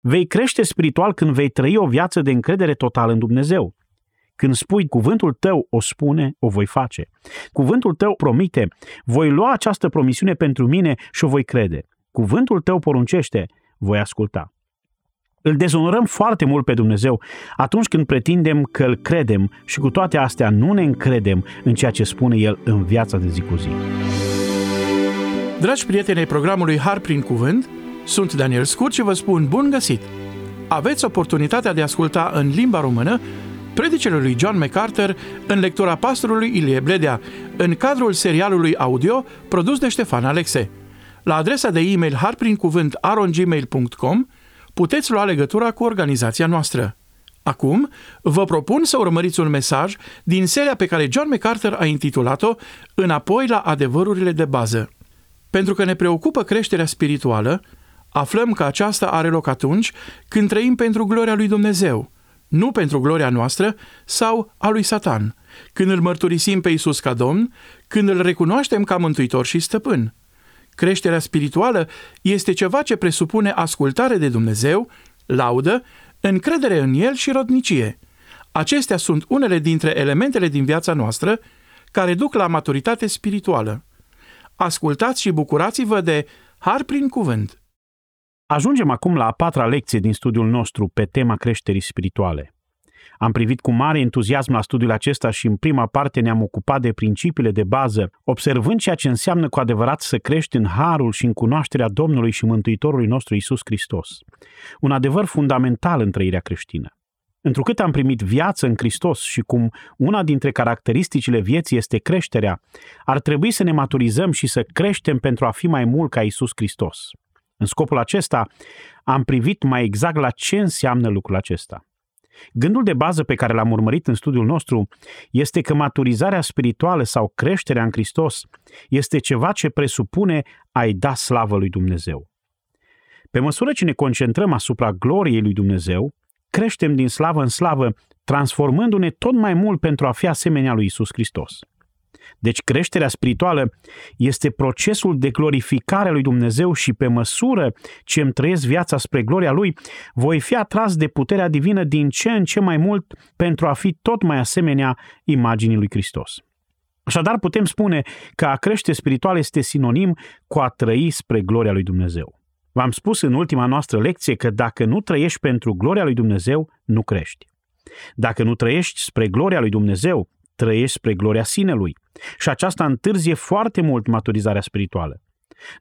Vei crește spiritual când vei trăi o viață de încredere totală în Dumnezeu. Când spui cuvântul tău o spune, o voi face. Cuvântul tău promite, voi lua această promisiune pentru mine și o voi crede. Cuvântul tău poruncește, voi asculta. Îl dezonorăm foarte mult pe Dumnezeu atunci când pretindem că îl credem și cu toate astea nu ne încredem în ceea ce spune El în viața de zi cu zi. Dragi prieteni ai programului Har prin Cuvânt, sunt Daniel Scurt și vă spun bun găsit! Aveți oportunitatea de a asculta în limba română predicele lui John MacArthur în lectura pastorului Ilie Bledea, în cadrul serialului audio produs de Ștefan Alexe. La adresa de e-mail harprincuvânt.arongmail.com puteți lua legătura cu organizația noastră. Acum, vă propun să urmăriți un mesaj din seria pe care John MacArthur a intitulat-o Înapoi la adevărurile de bază. Pentru că ne preocupă creșterea spirituală, aflăm că aceasta are loc atunci când trăim pentru gloria lui Dumnezeu, nu pentru gloria noastră sau a lui Satan, când îl mărturisim pe Isus ca Domn, când îl recunoaștem ca mântuitor și stăpân. Creșterea spirituală este ceva ce presupune ascultare de Dumnezeu, laudă, încredere în El și rodnicie. Acestea sunt unele dintre elementele din viața noastră care duc la maturitate spirituală. Ascultați și bucurați-vă de Har prin Cuvânt. Ajungem acum la a patra lecție din studiul nostru pe tema creșterii spirituale. Am privit cu mare entuziasm la studiul acesta și în prima parte ne-am ocupat de principiile de bază, observând ceea ce înseamnă cu adevărat să crești în harul și în cunoașterea Domnului și Mântuitorului nostru Isus Hristos. Un adevăr fundamental în trăirea creștină. Întrucât am primit viață în Hristos și cum una dintre caracteristicile vieții este creșterea, ar trebui să ne maturizăm și să creștem pentru a fi mai mult ca Isus Hristos. În scopul acesta am privit mai exact la ce înseamnă lucrul acesta. Gândul de bază pe care l-am urmărit în studiul nostru este că maturizarea spirituală sau creșterea în Hristos este ceva ce presupune a-i da slavă lui Dumnezeu. Pe măsură ce ne concentrăm asupra gloriei lui Dumnezeu, creștem din slavă în slavă, transformându-ne tot mai mult pentru a fi asemenea lui Isus Hristos. Deci creșterea spirituală este procesul de glorificare a lui Dumnezeu și pe măsură ce îmi trăiesc viața spre gloria lui, voi fi atras de puterea divină din ce în ce mai mult pentru a fi tot mai asemenea imaginii lui Hristos. Așadar putem spune că a crește spiritual este sinonim cu a trăi spre gloria lui Dumnezeu. V-am spus în ultima noastră lecție că dacă nu trăiești pentru gloria lui Dumnezeu, nu crești. Dacă nu trăiești spre gloria lui Dumnezeu, trăiești spre gloria sinelui. Și aceasta întârzie foarte mult maturizarea spirituală.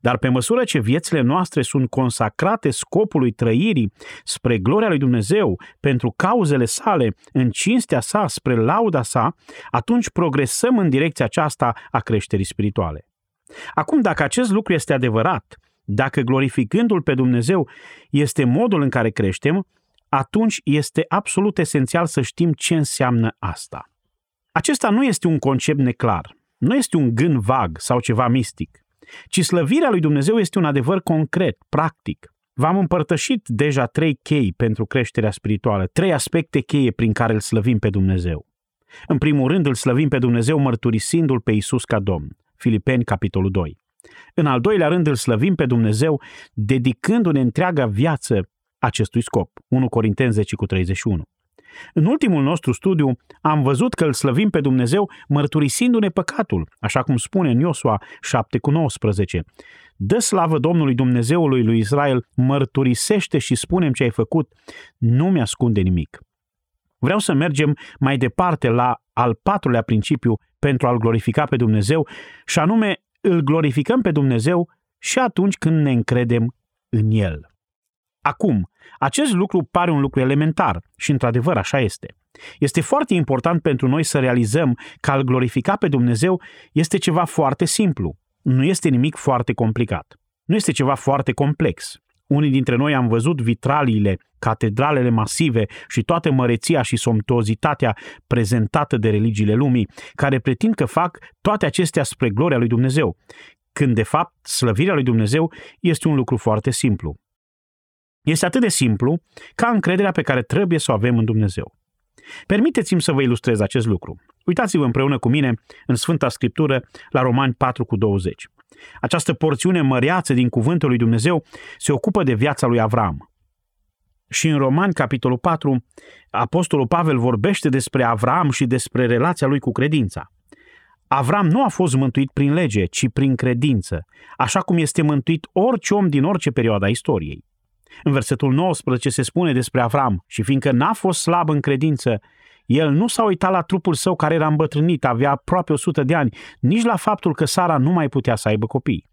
Dar pe măsură ce viețile noastre sunt consacrate scopului trăirii spre gloria lui Dumnezeu, pentru cauzele sale, în cinstea sa, spre lauda sa, atunci progresăm în direcția aceasta a creșterii spirituale. Acum, dacă acest lucru este adevărat, dacă glorificându-L pe Dumnezeu este modul în care creștem, atunci este absolut esențial să știm ce înseamnă asta. Acesta nu este un concept neclar, nu este un gând vag sau ceva mistic, ci slăvirea lui Dumnezeu este un adevăr concret, practic. V-am împărtășit deja trei chei pentru creșterea spirituală, trei aspecte cheie prin care îl slăvim pe Dumnezeu. În primul rând îl slăvim pe Dumnezeu mărturisindu-L pe Isus ca Domn. Filipeni, capitolul 2. În al doilea rând îl slăvim pe Dumnezeu dedicându-ne întreaga viață acestui scop. 1 Corinteni 10 cu 31. În ultimul nostru studiu am văzut că îl slăvim pe Dumnezeu mărturisindu-ne păcatul, așa cum spune în Iosua 7 cu 19. Dă slavă Domnului Dumnezeului lui Israel, mărturisește și spunem ce ai făcut, nu mi-ascunde nimic. Vreau să mergem mai departe la al patrulea principiu pentru a-L glorifica pe Dumnezeu și anume îl glorificăm pe Dumnezeu și atunci când ne încredem în El. Acum, acest lucru pare un lucru elementar și într-adevăr așa este. Este foarte important pentru noi să realizăm că a-L glorifica pe Dumnezeu este ceva foarte simplu. Nu este nimic foarte complicat. Nu este ceva foarte complex. Unii dintre noi am văzut vitraliile, catedralele masive și toată măreția și somptuozitatea prezentată de religiile lumii, care pretind că fac toate acestea spre gloria lui Dumnezeu, când de fapt slăvirea lui Dumnezeu este un lucru foarte simplu. Este atât de simplu ca încrederea pe care trebuie să o avem în Dumnezeu. Permiteți-mi să vă ilustrez acest lucru. Uitați-vă împreună cu mine în Sfânta Scriptură la Romani 4 cu 20. Această porțiune măreață din cuvântul lui Dumnezeu se ocupă de viața lui Avram. Și în Romani, capitolul 4, Apostolul Pavel vorbește despre Avram și despre relația lui cu credința. Avram nu a fost mântuit prin lege, ci prin credință, așa cum este mântuit orice om din orice perioadă a istoriei. În versetul 19 se spune despre Avram și fiindcă n-a fost slab în credință, el nu s-a uitat la trupul său care era îmbătrânit, avea aproape 100 de ani, nici la faptul că Sara nu mai putea să aibă copii.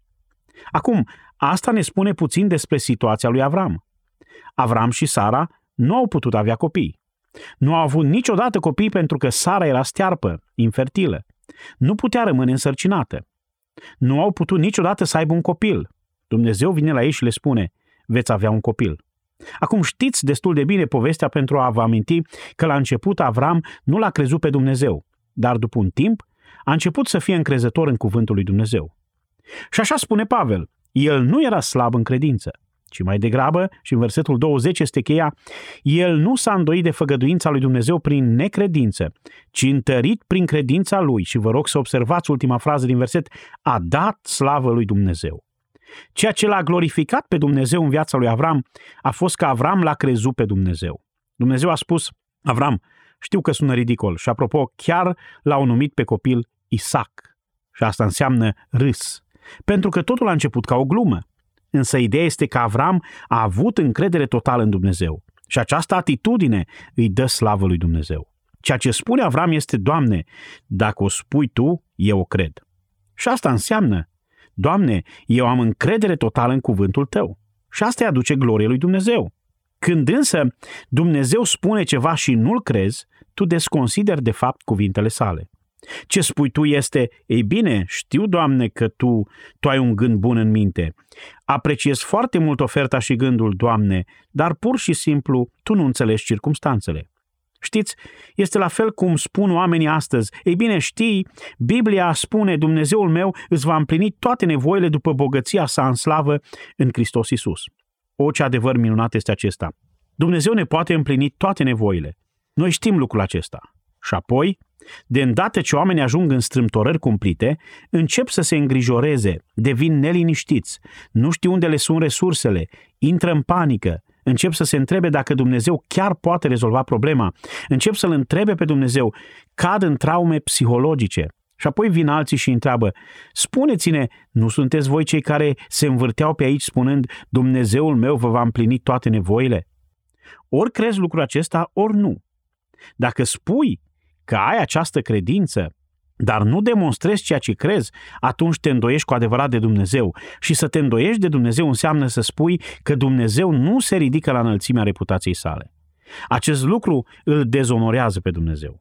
Acum, asta ne spune puțin despre situația lui Avram. Avram și Sara nu au putut avea copii. Nu au avut niciodată copii pentru că Sara era stearpă, infertilă. Nu putea rămâne însărcinată. Nu au putut niciodată să aibă un copil. Dumnezeu vine la ei și le spune, veți avea un copil. Acum știți destul de bine povestea pentru a vă aminti că la început Avram nu l-a crezut pe Dumnezeu, dar după un timp a început să fie încrezător în cuvântul lui Dumnezeu. Și așa spune Pavel, el nu era slab în credință, ci mai degrabă, și în versetul 20 este cheia, el nu s-a îndoit de făgăduința lui Dumnezeu prin necredință, ci întărit prin credința lui. Și vă rog să observați ultima frază din verset, a dat slavă lui Dumnezeu. Ceea ce l-a glorificat pe Dumnezeu în viața lui Avram a fost că Avram l-a crezut pe Dumnezeu. Dumnezeu a spus, Avram, știu că sună ridicol și apropo, chiar l-au numit pe copil Isaac. Și asta înseamnă râs. Pentru că totul a început ca o glumă. Însă ideea este că Avram a avut încredere totală în Dumnezeu. Și această atitudine îi dă slavă lui Dumnezeu. Ceea ce spune Avram este, Doamne, dacă o spui Tu, eu o cred. Și asta înseamnă, Doamne, eu am încredere totală în cuvântul Tău. Și asta îi aduce glorie lui Dumnezeu. Când însă Dumnezeu spune ceva și nu-l crezi, tu desconsideri de fapt cuvintele sale. Ce spui tu este, ei bine, știu, Doamne, că tu, tu ai un gând bun în minte. Apreciez foarte mult oferta și gândul, Doamne, dar pur și simplu tu nu înțelegi circumstanțele. Știți, este la fel cum spun oamenii astăzi. Ei bine, știi, Biblia spune, Dumnezeul meu îți va împlini toate nevoile după bogăția sa în slavă în Hristos Isus. O, ce adevăr minunat este acesta! Dumnezeu ne poate împlini toate nevoile. Noi știm lucrul acesta. Și apoi, de îndată ce oamenii ajung în strâmtorări cumplite, încep să se îngrijoreze, devin neliniștiți, nu știu unde le sunt resursele, intră în panică, încep să se întrebe dacă Dumnezeu chiar poate rezolva problema, încep să-L întrebe pe Dumnezeu, cad în traume psihologice. Și apoi vin alții și întreabă, spuneți-ne, nu sunteți voi cei care se învârteau pe aici spunând, Dumnezeul meu vă va împlini toate nevoile? Ori crezi lucrul acesta, ori nu. Dacă spui că ai această credință, dar nu demonstrezi ceea ce crezi, atunci te îndoiești cu adevărat de Dumnezeu. Și să te îndoiești de Dumnezeu înseamnă să spui că Dumnezeu nu se ridică la înălțimea reputației sale. Acest lucru îl dezonorează pe Dumnezeu.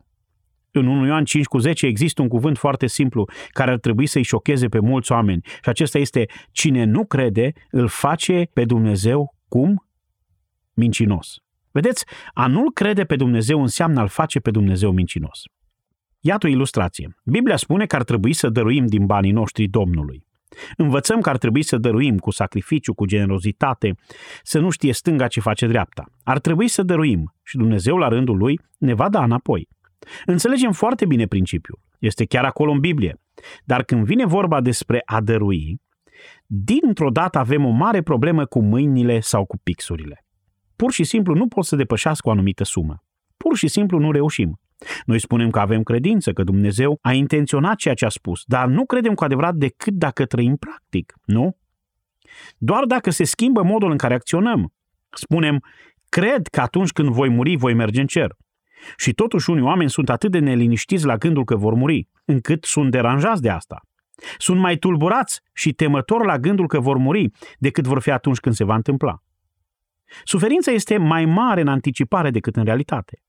În 1 Ioan 5 cu 10 există un cuvânt foarte simplu care ar trebui să-i șocheze pe mulți oameni și acesta este cine nu crede îl face pe Dumnezeu cum? Mincinos. Vedeți, a nu-L crede pe Dumnezeu înseamnă a-L face pe Dumnezeu mincinos. Iată o ilustrație. Biblia spune că ar trebui să dăruim din banii noștri Domnului. Învățăm că ar trebui să dăruim cu sacrificiu, cu generozitate, să nu știe stânga ce face dreapta. Ar trebui să dăruim și Dumnezeu la rândul lui ne va da înapoi. Înțelegem foarte bine principiul. Este chiar acolo în Biblie. Dar când vine vorba despre a dărui, dintr-o dată avem o mare problemă cu mâinile sau cu pixurile pur și simplu nu pot să depășească o anumită sumă. Pur și simplu nu reușim. Noi spunem că avem credință, că Dumnezeu a intenționat ceea ce a spus, dar nu credem cu adevărat decât dacă trăim practic, nu? Doar dacă se schimbă modul în care acționăm. Spunem, cred că atunci când voi muri, voi merge în cer. Și totuși unii oameni sunt atât de neliniștiți la gândul că vor muri, încât sunt deranjați de asta. Sunt mai tulburați și temători la gândul că vor muri decât vor fi atunci când se va întâmpla. Suferința este mai mare în anticipare decât în realitate.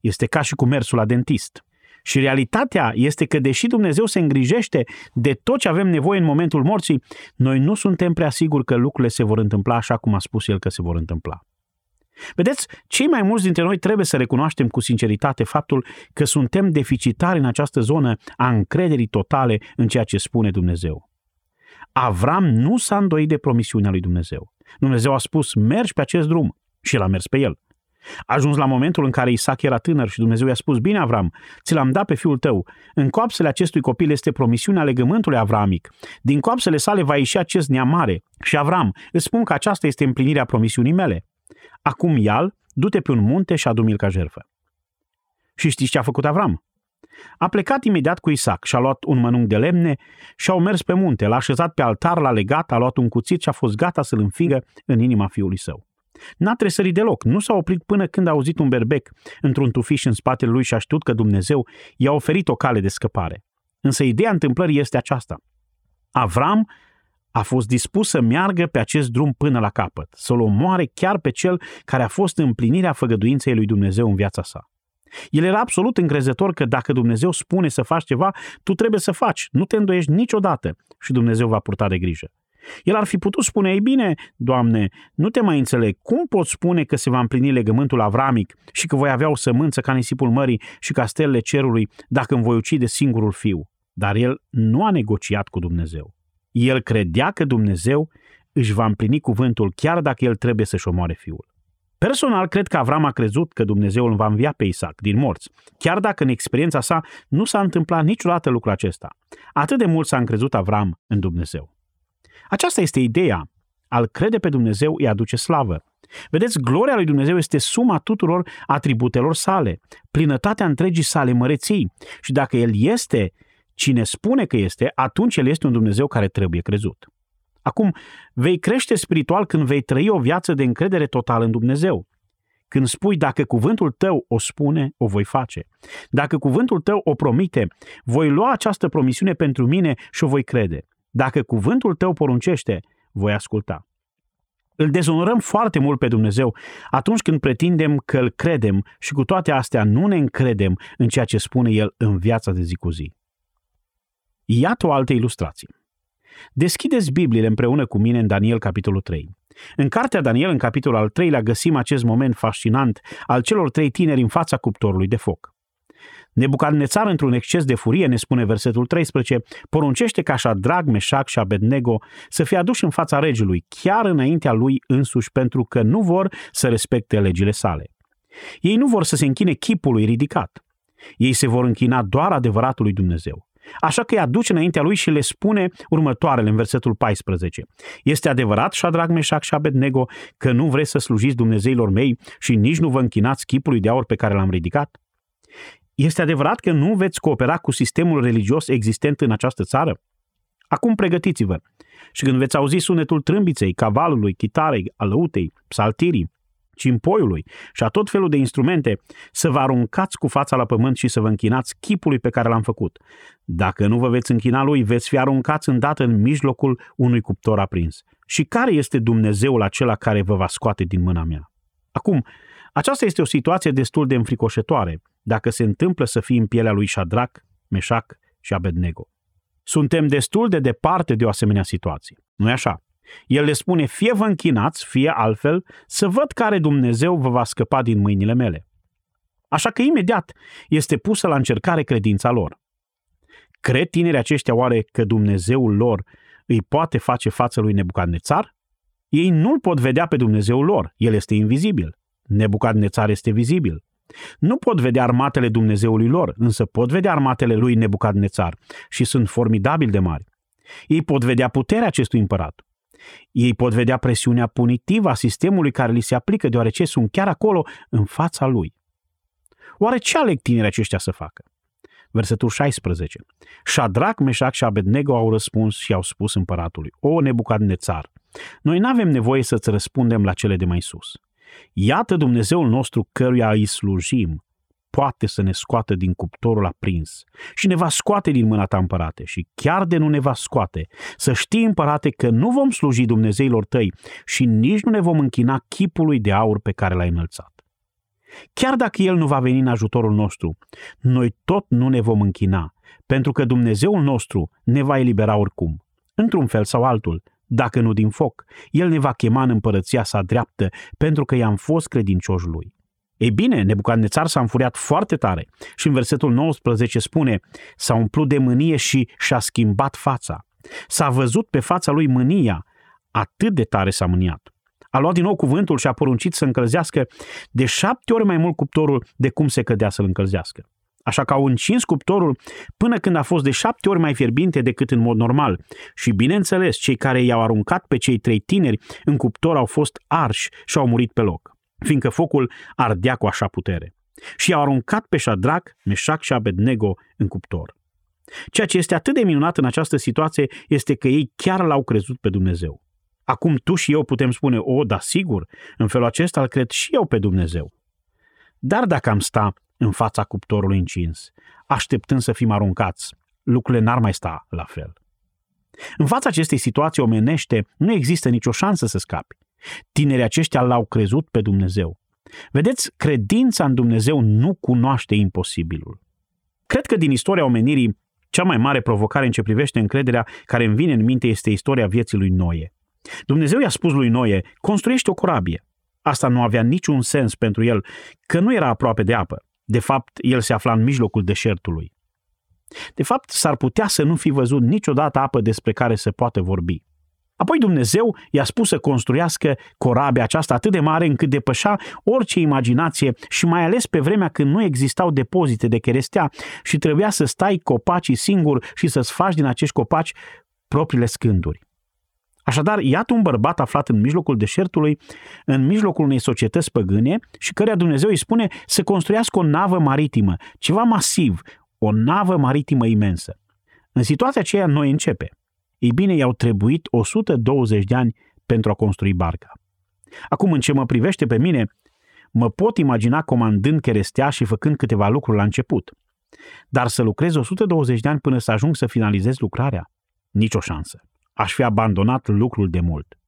Este ca și cu mersul la dentist. Și realitatea este că, deși Dumnezeu se îngrijește de tot ce avem nevoie în momentul morții, noi nu suntem prea siguri că lucrurile se vor întâmpla așa cum a spus El că se vor întâmpla. Vedeți, cei mai mulți dintre noi trebuie să recunoaștem cu sinceritate faptul că suntem deficitari în această zonă a încrederii totale în ceea ce spune Dumnezeu. Avram nu s-a îndoit de promisiunea lui Dumnezeu. Dumnezeu a spus, mergi pe acest drum și l-a mers pe el. A ajuns la momentul în care Isaac era tânăr și Dumnezeu i-a spus, bine Avram, ți l-am dat pe fiul tău. În coapsele acestui copil este promisiunea legământului avramic. Din coapsele sale va ieși acest neam mare. Și Avram, îți spun că aceasta este împlinirea promisiunii mele. Acum ial, du-te pe un munte și adu-mi ca jerfă. Și știți ce a făcut Avram? A plecat imediat cu Isaac și a luat un mănânc de lemne și au mers pe munte, l-a așezat pe altar, l-a legat, a luat un cuțit și a fost gata să-l înfigă în inima fiului său. N-a tresărit deloc, nu s-a oprit până când a auzit un berbec într-un tufiș în spatele lui și a știut că Dumnezeu i-a oferit o cale de scăpare. Însă ideea întâmplării este aceasta. Avram a fost dispus să meargă pe acest drum până la capăt, să-l omoare chiar pe cel care a fost împlinirea făgăduinței lui Dumnezeu în viața sa. El era absolut încrezător că dacă Dumnezeu spune să faci ceva, tu trebuie să faci, nu te îndoiești niciodată și Dumnezeu va purta de grijă. El ar fi putut spune, ei bine, Doamne, nu te mai înțeleg, cum pot spune că se va împlini legământul avramic și că voi avea o sămânță ca nisipul mării și ca stelele cerului dacă îmi voi ucide singurul fiu? Dar el nu a negociat cu Dumnezeu. El credea că Dumnezeu își va împlini cuvântul chiar dacă el trebuie să-și omoare fiul. Personal, cred că Avram a crezut că Dumnezeu îl va învia pe Isaac din morți, chiar dacă în experiența sa nu s-a întâmplat niciodată lucrul acesta. Atât de mult s-a încrezut Avram în Dumnezeu. Aceasta este ideea. Al crede pe Dumnezeu îi aduce slavă. Vedeți, gloria lui Dumnezeu este suma tuturor atributelor sale, plinătatea întregii sale măreții. Și dacă El este cine spune că este, atunci El este un Dumnezeu care trebuie crezut. Acum, vei crește spiritual când vei trăi o viață de încredere totală în Dumnezeu. Când spui, dacă cuvântul tău o spune, o voi face. Dacă cuvântul tău o promite, voi lua această promisiune pentru mine și o voi crede. Dacă cuvântul tău poruncește, voi asculta. Îl dezonorăm foarte mult pe Dumnezeu atunci când pretindem că îl credem și cu toate astea nu ne încredem în ceea ce spune El în viața de zi cu zi. Iată o altă ilustrație. Deschideți Bibliile împreună cu mine în Daniel, capitolul 3. În cartea Daniel, în capitolul al 3 găsim acest moment fascinant al celor trei tineri în fața cuptorului de foc. Nebucadnețar, într-un exces de furie, ne spune versetul 13, poruncește ca așa drag Meșac și Abednego să fie aduși în fața regelui, chiar înaintea lui însuși, pentru că nu vor să respecte legile sale. Ei nu vor să se închine chipului ridicat. Ei se vor închina doar adevăratului Dumnezeu. Așa că îi aduce înaintea lui și le spune următoarele în versetul 14. Este adevărat, Shadrach, Meșac și Abednego, că nu vreți să slujiți Dumnezeilor mei și nici nu vă închinați chipului de aur pe care l-am ridicat? Este adevărat că nu veți coopera cu sistemul religios existent în această țară? Acum pregătiți-vă și când veți auzi sunetul trâmbiței, cavalului, chitarei, alăutei, psaltirii, cimpoiului și a tot felul de instrumente, să vă aruncați cu fața la pământ și să vă închinați chipului pe care l-am făcut. Dacă nu vă veți închina lui, veți fi aruncați îndată în mijlocul unui cuptor aprins. Și care este Dumnezeul acela care vă va scoate din mâna mea? Acum, aceasta este o situație destul de înfricoșătoare, dacă se întâmplă să fii în pielea lui Shadrach, Meșac și Abednego. Suntem destul de departe de o asemenea situație. nu e așa? El le spune, fie vă închinați, fie altfel, să văd care Dumnezeu vă va scăpa din mâinile mele. Așa că imediat este pusă la încercare credința lor. Cred tinerii aceștia oare că Dumnezeul lor îi poate face față lui Nebucadnețar? Ei nu-l pot vedea pe Dumnezeul lor, el este invizibil. Nebucadnețar este vizibil. Nu pot vedea armatele Dumnezeului lor, însă pot vedea armatele lui Nebucadnețar și sunt formidabil de mari. Ei pot vedea puterea acestui împărat. Ei pot vedea presiunea punitivă a sistemului care li se aplică, deoarece sunt chiar acolo, în fața lui. Oare ce aleg tinerii aceștia să facă? Versetul 16. Shadrach, Meșac și Abednego au răspuns și au spus împăratului, O Nebucadnețar, noi nu avem nevoie să-ți răspundem la cele de mai sus. Iată Dumnezeul nostru căruia îi slujim, poate să ne scoată din cuptorul aprins și ne va scoate din mâna ta, împărate, și chiar de nu ne va scoate, să știi, împărate, că nu vom sluji Dumnezeilor tăi și nici nu ne vom închina chipului de aur pe care l-ai înălțat. Chiar dacă El nu va veni în ajutorul nostru, noi tot nu ne vom închina, pentru că Dumnezeul nostru ne va elibera oricum, într-un fel sau altul, dacă nu din foc. El ne va chema în împărăția sa dreaptă, pentru că i-am fost credincioși lui. Ei bine, Nebucadnețar s-a înfuriat foarte tare și în versetul 19 spune s-a umplut de mânie și și-a schimbat fața. S-a văzut pe fața lui mânia, atât de tare s-a mâniat. A luat din nou cuvântul și a poruncit să încălzească de șapte ori mai mult cuptorul de cum se cădea să-l încălzească. Așa că au încins cuptorul până când a fost de șapte ori mai fierbinte decât în mod normal. Și bineînțeles, cei care i-au aruncat pe cei trei tineri în cuptor au fost arși și au murit pe loc, fiindcă focul ardea cu așa putere. Și i-au aruncat pe Shadrach, Meșac și Abednego în cuptor. Ceea ce este atât de minunat în această situație este că ei chiar l-au crezut pe Dumnezeu. Acum tu și eu putem spune, o, da, sigur, în felul acesta îl cred și eu pe Dumnezeu. Dar dacă am sta în fața cuptorului încins, așteptând să fim aruncați, lucrurile n-ar mai sta la fel. În fața acestei situații omenește, nu există nicio șansă să scapi. Tinerii aceștia l-au crezut pe Dumnezeu. Vedeți, credința în Dumnezeu nu cunoaște imposibilul. Cred că din istoria omenirii, cea mai mare provocare în ce privește încrederea care îmi vine în minte este istoria vieții lui Noe. Dumnezeu i-a spus lui Noe, construiește o corabie. Asta nu avea niciun sens pentru el, că nu era aproape de apă. De fapt, el se afla în mijlocul deșertului. De fapt, s-ar putea să nu fi văzut niciodată apă despre care se poate vorbi. Apoi Dumnezeu i-a spus să construiască corabia aceasta atât de mare încât depășea orice imaginație și mai ales pe vremea când nu existau depozite de cherestea și trebuia să stai copacii singur și să-ți faci din acești copaci propriile scânduri. Așadar, iată un bărbat aflat în mijlocul deșertului, în mijlocul unei societăți păgâne și căreia Dumnezeu îi spune să construiască o navă maritimă, ceva masiv, o navă maritimă imensă. În situația aceea noi începe. Ei bine, i-au trebuit 120 de ani pentru a construi barca. Acum, în ce mă privește pe mine, mă pot imagina comandând cherestea și făcând câteva lucruri la început. Dar să lucrez 120 de ani până să ajung să finalizez lucrarea? Nicio șansă aș fi abandonat lucrul de mult.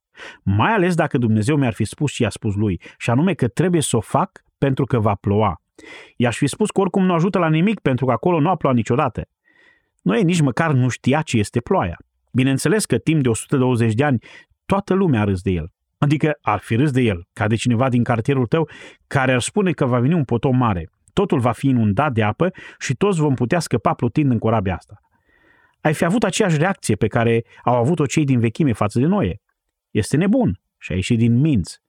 Mai ales dacă Dumnezeu mi-ar fi spus și i-a spus lui, și anume că trebuie să o fac pentru că va ploua. I-aș fi spus că oricum nu ajută la nimic pentru că acolo nu a plouat niciodată. Nu e nici măcar nu știa ce este ploaia. Bineînțeles că timp de 120 de ani toată lumea a râs de el. Adică ar fi râs de el, ca de cineva din cartierul tău, care ar spune că va veni un potom mare. Totul va fi inundat de apă și toți vom putea scăpa plutind în corabia asta ai fi avut aceeași reacție pe care au avut-o cei din vechime față de noi. Este nebun și a ieșit din minți.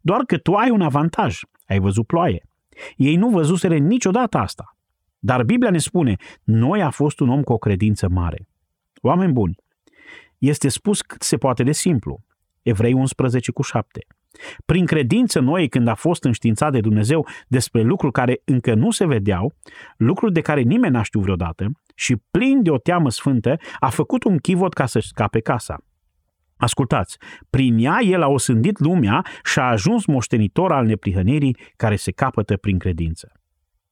Doar că tu ai un avantaj, ai văzut ploaie. Ei nu văzuseră niciodată asta. Dar Biblia ne spune, noi a fost un om cu o credință mare. Oameni buni, este spus cât se poate de simplu. Evrei 11 cu 7. Prin credință noi, când a fost înștiințat de Dumnezeu despre lucruri care încă nu se vedeau, lucruri de care nimeni n-a știut vreodată, și plin de o teamă sfântă, a făcut un chivot ca să-și scape casa. Ascultați, prin ea el a osândit lumea și a ajuns moștenitor al neprihănirii care se capătă prin credință.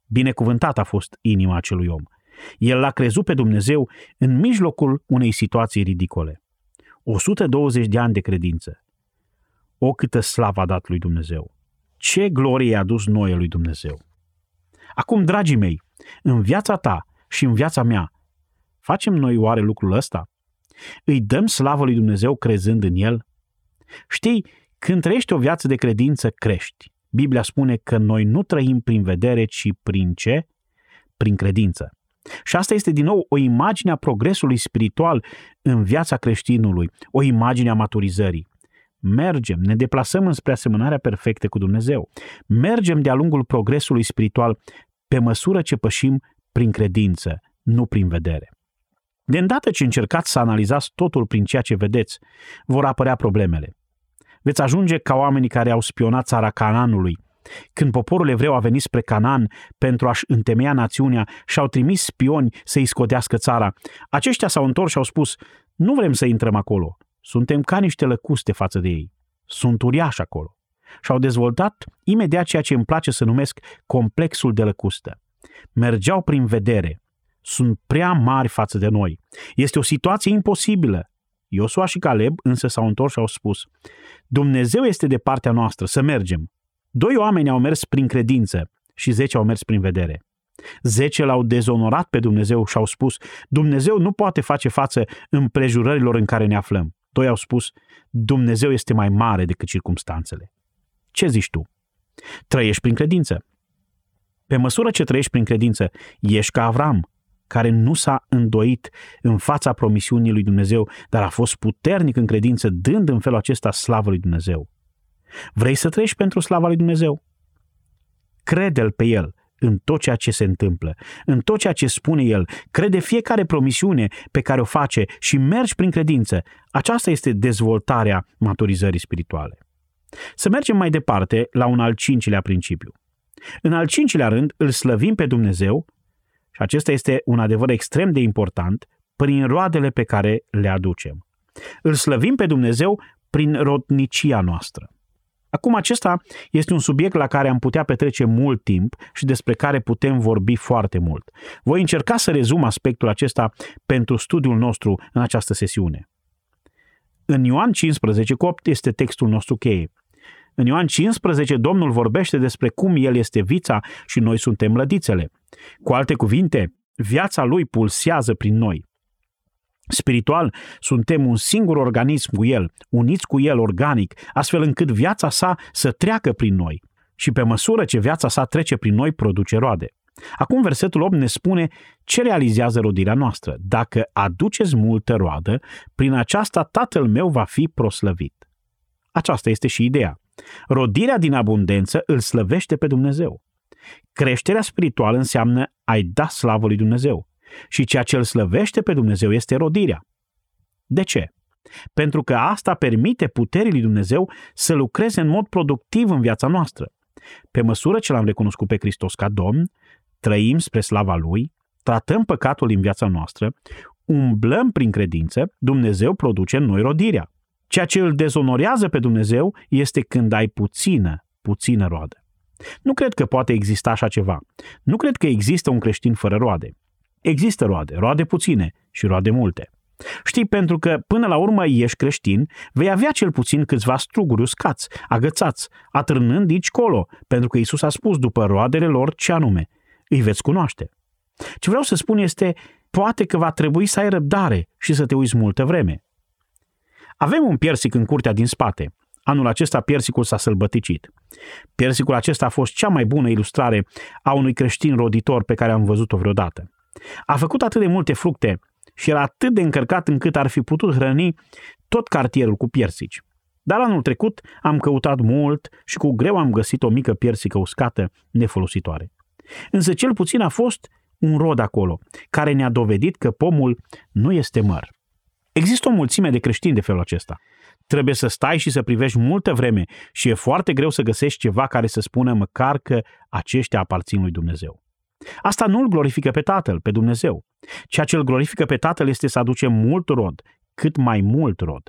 Binecuvântat a fost inima acelui om. El l-a crezut pe Dumnezeu în mijlocul unei situații ridicole. 120 de ani de credință. O câtă slavă a dat lui Dumnezeu! Ce glorie a adus noi lui Dumnezeu! Acum, dragii mei, în viața ta și în viața mea, facem noi oare lucrul ăsta? Îi dăm slavă lui Dumnezeu crezând în El? Știi, când trăiești o viață de credință, crești. Biblia spune că noi nu trăim prin vedere, ci prin ce? Prin credință. Și asta este din nou o imagine a progresului spiritual în viața creștinului, o imagine a maturizării. Mergem, ne deplasăm înspre asemănarea perfectă cu Dumnezeu. Mergem de-a lungul progresului spiritual pe măsură ce pășim prin credință, nu prin vedere. De îndată ce încercați să analizați totul prin ceea ce vedeți, vor apărea problemele. Veți ajunge ca oamenii care au spionat țara Cananului, când poporul evreu a venit spre Canaan pentru a-și întemeia națiunea și au trimis spioni să-i scodească țara. Aceștia s-au întors și au spus, nu vrem să intrăm acolo, suntem ca niște lăcuste față de ei. Sunt uriași acolo. Și au dezvoltat imediat ceea ce îmi place să numesc complexul de lăcustă. Mergeau prin vedere. Sunt prea mari față de noi. Este o situație imposibilă. Iosua și Caleb însă s-au întors și au spus, Dumnezeu este de partea noastră, să mergem. Doi oameni au mers prin credință și zece au mers prin vedere. Zece l-au dezonorat pe Dumnezeu și au spus, Dumnezeu nu poate face față împrejurărilor în care ne aflăm. Doi au spus, Dumnezeu este mai mare decât circumstanțele. Ce zici tu? Trăiești prin credință. Pe măsură ce trăiești prin credință, ești ca Avram, care nu s-a îndoit în fața promisiunii lui Dumnezeu, dar a fost puternic în credință, dând în felul acesta slavă lui Dumnezeu. Vrei să trăiești pentru slava lui Dumnezeu? Crede-L pe El în tot ceea ce se întâmplă, în tot ceea ce spune El, crede fiecare promisiune pe care o face și mergi prin credință. Aceasta este dezvoltarea maturizării spirituale. Să mergem mai departe la un al cincilea principiu. În al cincilea rând, îl slăvim pe Dumnezeu, și acesta este un adevăr extrem de important, prin roadele pe care le aducem. Îl slăvim pe Dumnezeu prin rodnicia noastră. Acum acesta este un subiect la care am putea petrece mult timp și despre care putem vorbi foarte mult. Voi încerca să rezum aspectul acesta pentru studiul nostru în această sesiune. În Ioan 15 cu 8 este textul nostru cheie. În Ioan 15, Domnul vorbește despre cum El este vița și noi suntem lădițele. Cu alte cuvinte, viața Lui pulsează prin noi. Spiritual, suntem un singur organism cu El, uniți cu El organic, astfel încât viața sa să treacă prin noi. Și pe măsură ce viața sa trece prin noi, produce roade. Acum versetul 8 ne spune ce realizează rodirea noastră. Dacă aduceți multă roadă, prin aceasta tatăl meu va fi proslăvit. Aceasta este și ideea. Rodirea din abundență îl slăvește pe Dumnezeu. Creșterea spirituală înseamnă ai da slavă lui Dumnezeu. Și ceea ce îl slăvește pe Dumnezeu este rodirea. De ce? Pentru că asta permite puterii lui Dumnezeu să lucreze în mod productiv în viața noastră. Pe măsură ce l-am recunoscut pe Hristos ca Domn, trăim spre slava Lui, tratăm păcatul în viața noastră, umblăm prin credință, Dumnezeu produce în noi rodirea. Ceea ce îl dezonorează pe Dumnezeu este când ai puțină, puțină roadă. Nu cred că poate exista așa ceva. Nu cred că există un creștin fără roade. Există roade, roade puține și roade multe. Știi, pentru că până la urmă ești creștin, vei avea cel puțin câțiva struguri uscați, agățați, atârnând aici colo, pentru că Isus a spus după roadele lor ce anume. Îi veți cunoaște. Ce vreau să spun este, poate că va trebui să ai răbdare și să te uiți multă vreme. Avem un piersic în curtea din spate. Anul acesta piersicul s-a sălbăticit. Piersicul acesta a fost cea mai bună ilustrare a unui creștin roditor pe care am văzut-o vreodată. A făcut atât de multe fructe și era atât de încărcat încât ar fi putut hrăni tot cartierul cu piersici. Dar anul trecut am căutat mult și cu greu am găsit o mică piersică uscată nefolositoare. Însă cel puțin a fost un rod acolo, care ne-a dovedit că pomul nu este măr. Există o mulțime de creștini de felul acesta. Trebuie să stai și să privești multă vreme și e foarte greu să găsești ceva care să spună măcar că aceștia aparțin lui Dumnezeu. Asta nu îl glorifică pe Tatăl, pe Dumnezeu. Ceea ce îl glorifică pe Tatăl este să aduce mult rod, cât mai mult rod.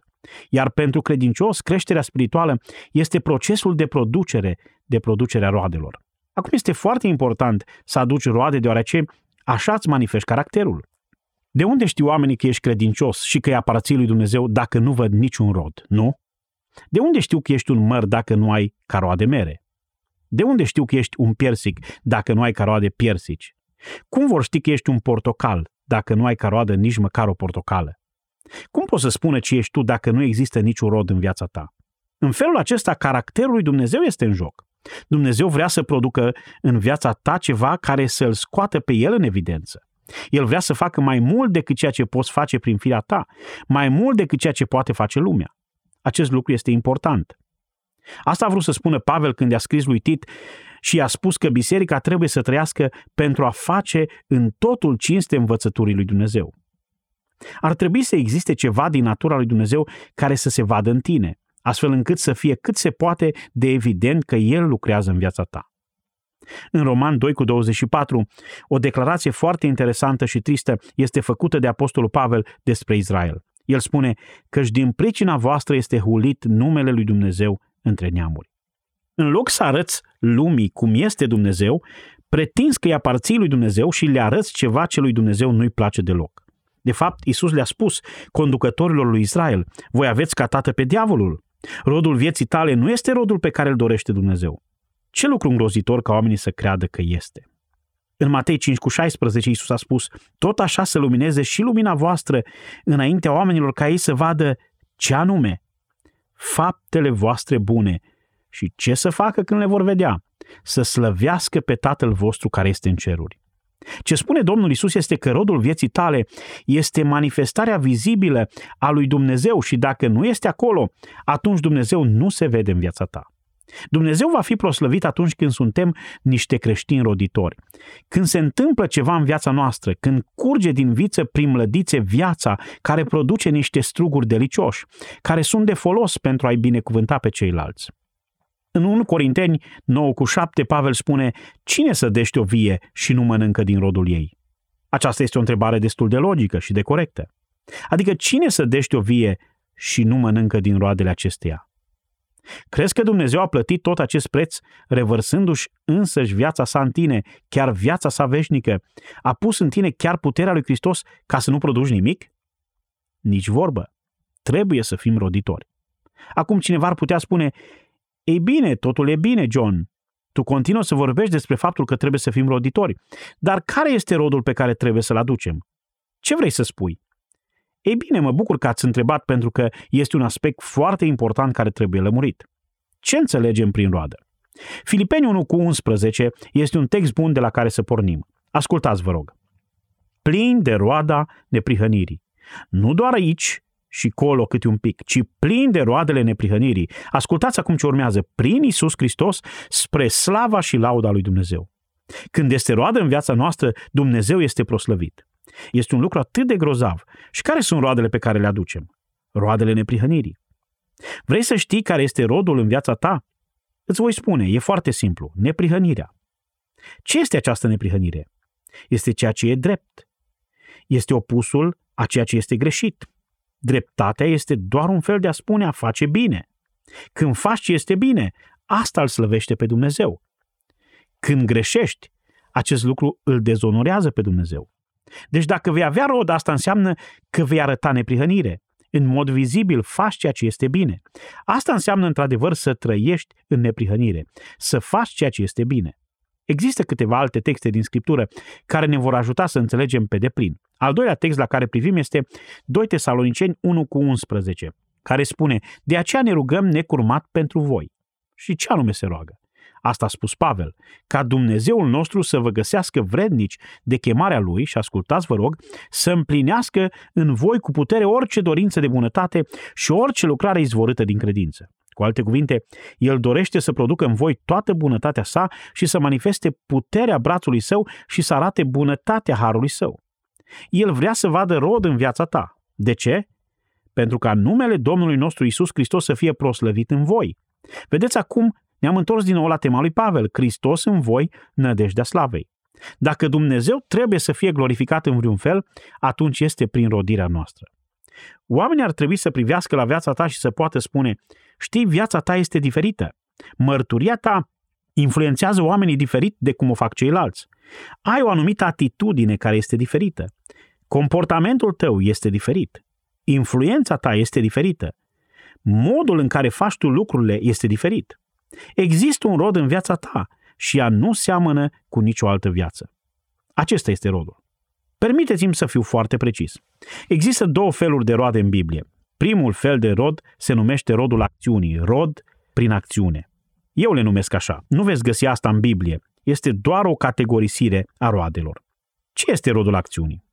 Iar pentru credincios, creșterea spirituală este procesul de producere, de producerea roadelor. Acum este foarte important să aduci roade deoarece așa îți manifesti caracterul. De unde știu oamenii că ești credincios și că îi aparții lui Dumnezeu dacă nu văd niciun rod, nu? De unde știu că ești un măr dacă nu ai caroade mere? De unde știu că ești un piersic dacă nu ai caroade piersici? Cum vor ști că ești un portocal dacă nu ai caroadă nici măcar o portocală? Cum poți să spună ce ești tu dacă nu există niciun rod în viața ta? În felul acesta, caracterul lui Dumnezeu este în joc. Dumnezeu vrea să producă în viața ta ceva care să-l scoată pe el în evidență. El vrea să facă mai mult decât ceea ce poți face prin firea ta, mai mult decât ceea ce poate face lumea. Acest lucru este important. Asta a vrut să spună Pavel când i-a scris lui Tit și i-a spus că biserica trebuie să trăiască pentru a face în totul cinste învățăturii lui Dumnezeu. Ar trebui să existe ceva din natura lui Dumnezeu care să se vadă în tine, astfel încât să fie cât se poate de evident că El lucrează în viața ta. În Roman 2 cu 24, o declarație foarte interesantă și tristă este făcută de Apostolul Pavel despre Israel. El spune că și din pricina voastră este hulit numele lui Dumnezeu între neamuri. În loc să arăți lumii cum este Dumnezeu, pretinzi că îi aparții lui Dumnezeu și le arăți ceva ce lui Dumnezeu nu-i place deloc. De fapt, Isus le-a spus conducătorilor lui Israel, voi aveți ca tată pe diavolul. Rodul vieții tale nu este rodul pe care îl dorește Dumnezeu. Ce lucru îngrozitor ca oamenii să creadă că este. În Matei 5 cu 16 Iisus a spus, tot așa să lumineze și lumina voastră înaintea oamenilor ca ei să vadă ce anume, faptele voastre bune și ce să facă când le vor vedea, să slăvească pe Tatăl vostru care este în ceruri. Ce spune Domnul Isus este că rodul vieții tale este manifestarea vizibilă a lui Dumnezeu și dacă nu este acolo, atunci Dumnezeu nu se vede în viața ta. Dumnezeu va fi proslăvit atunci când suntem niște creștini roditori. Când se întâmplă ceva în viața noastră, când curge din viță prin mlădițe viața care produce niște struguri delicioși, care sunt de folos pentru a-i binecuvânta pe ceilalți. În 1 Corinteni 9 cu 7, Pavel spune, cine sădește o vie și nu mănâncă din rodul ei? Aceasta este o întrebare destul de logică și de corectă. Adică cine sădește o vie și nu mănâncă din roadele acesteia? Crezi că Dumnezeu a plătit tot acest preț, revărsându-și însăși viața sa în tine, chiar viața sa veșnică? A pus în tine chiar puterea lui Hristos ca să nu produci nimic? Nici vorbă. Trebuie să fim roditori. Acum cineva ar putea spune, ei bine, totul e bine, John. Tu continuă să vorbești despre faptul că trebuie să fim roditori. Dar care este rodul pe care trebuie să-l aducem? Ce vrei să spui? Ei bine, mă bucur că ați întrebat pentru că este un aspect foarte important care trebuie lămurit. Ce înțelegem prin roadă? Filipeni 1 cu 11 este un text bun de la care să pornim. Ascultați, vă rog. Plin de roada neprihănirii. Nu doar aici și colo câte un pic, ci plin de roadele neprihănirii. Ascultați acum ce urmează. Prin Isus Hristos spre slava și lauda lui Dumnezeu. Când este roadă în viața noastră, Dumnezeu este proslăvit. Este un lucru atât de grozav. Și care sunt roadele pe care le aducem? Roadele neprihănirii. Vrei să știi care este rodul în viața ta? Îți voi spune, e foarte simplu, neprihănirea. Ce este această neprihănire? Este ceea ce e drept. Este opusul a ceea ce este greșit. Dreptatea este doar un fel de a spune a face bine. Când faci ce este bine, asta îl slăvește pe Dumnezeu. Când greșești, acest lucru îl dezonorează pe Dumnezeu. Deci dacă vei avea rod, asta înseamnă că vei arăta neprihănire. În mod vizibil faci ceea ce este bine. Asta înseamnă într-adevăr să trăiești în neprihănire, să faci ceea ce este bine. Există câteva alte texte din Scriptură care ne vor ajuta să înțelegem pe deplin. Al doilea text la care privim este 2 Tesaloniceni 1 cu 11, care spune, de aceea ne rugăm necurmat pentru voi. Și ce anume se roagă? Asta a spus Pavel, ca Dumnezeul nostru să vă găsească vrednici de chemarea Lui și ascultați, vă rog, să împlinească în voi cu putere orice dorință de bunătate și orice lucrare izvorâtă din credință. Cu alte cuvinte, El dorește să producă în voi toată bunătatea sa și să manifeste puterea brațului său și să arate bunătatea harului său. El vrea să vadă rod în viața ta. De ce? Pentru ca numele Domnului nostru Isus Hristos să fie proslăvit în voi. Vedeți acum ne-am întors din nou la tema lui Pavel, Hristos în voi, nădejdea slavei. Dacă Dumnezeu trebuie să fie glorificat în vreun fel, atunci este prin rodirea noastră. Oamenii ar trebui să privească la viața ta și să poată spune, știi, viața ta este diferită. Mărturia ta influențează oamenii diferit de cum o fac ceilalți. Ai o anumită atitudine care este diferită. Comportamentul tău este diferit. Influența ta este diferită. Modul în care faci tu lucrurile este diferit. Există un rod în viața ta și ea nu seamănă cu nicio altă viață. Acesta este rodul. Permiteți-mi să fiu foarte precis. Există două feluri de roade în Biblie. Primul fel de rod se numește rodul acțiunii, rod prin acțiune. Eu le numesc așa. Nu veți găsi asta în Biblie. Este doar o categorisire a roadelor. Ce este rodul acțiunii?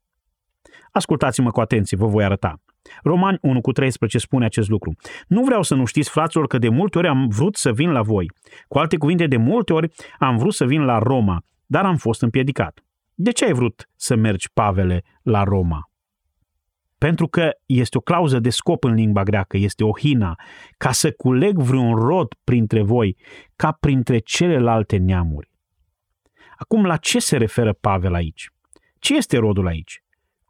Ascultați-mă cu atenție, vă voi arăta. Romani 1 cu 13 spune acest lucru. Nu vreau să nu știți, fraților, că de multe ori am vrut să vin la voi. Cu alte cuvinte, de multe ori am vrut să vin la Roma, dar am fost împiedicat. De ce ai vrut să mergi, Pavele, la Roma? Pentru că este o clauză de scop în limba greacă, este o hina, ca să culeg vreun rod printre voi, ca printre celelalte neamuri. Acum, la ce se referă Pavel aici? Ce este rodul aici?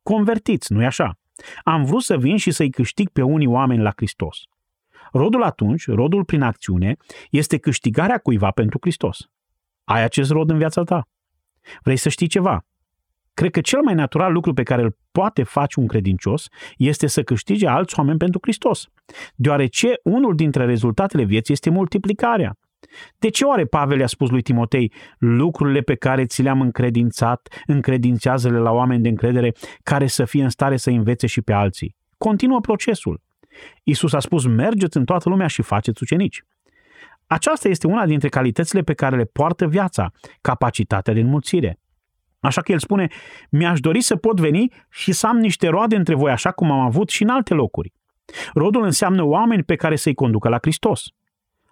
Convertiți, nu-i așa? Am vrut să vin și să-i câștig pe unii oameni la Hristos. Rodul atunci, rodul prin acțiune, este câștigarea cuiva pentru Hristos. Ai acest rod în viața ta? Vrei să știi ceva? Cred că cel mai natural lucru pe care îl poate face un credincios este să câștige alți oameni pentru Hristos, deoarece unul dintre rezultatele vieții este multiplicarea. De ce oare Pavel i-a spus lui Timotei, lucrurile pe care ți le-am încredințat, încredințează-le la oameni de încredere care să fie în stare să învețe și pe alții? Continuă procesul. Isus a spus, mergeți în toată lumea și faceți ucenici. Aceasta este una dintre calitățile pe care le poartă viața, capacitatea de înmulțire. Așa că el spune, mi-aș dori să pot veni și să am niște roade între voi așa cum am avut și în alte locuri. Rodul înseamnă oameni pe care să-i conducă la Hristos.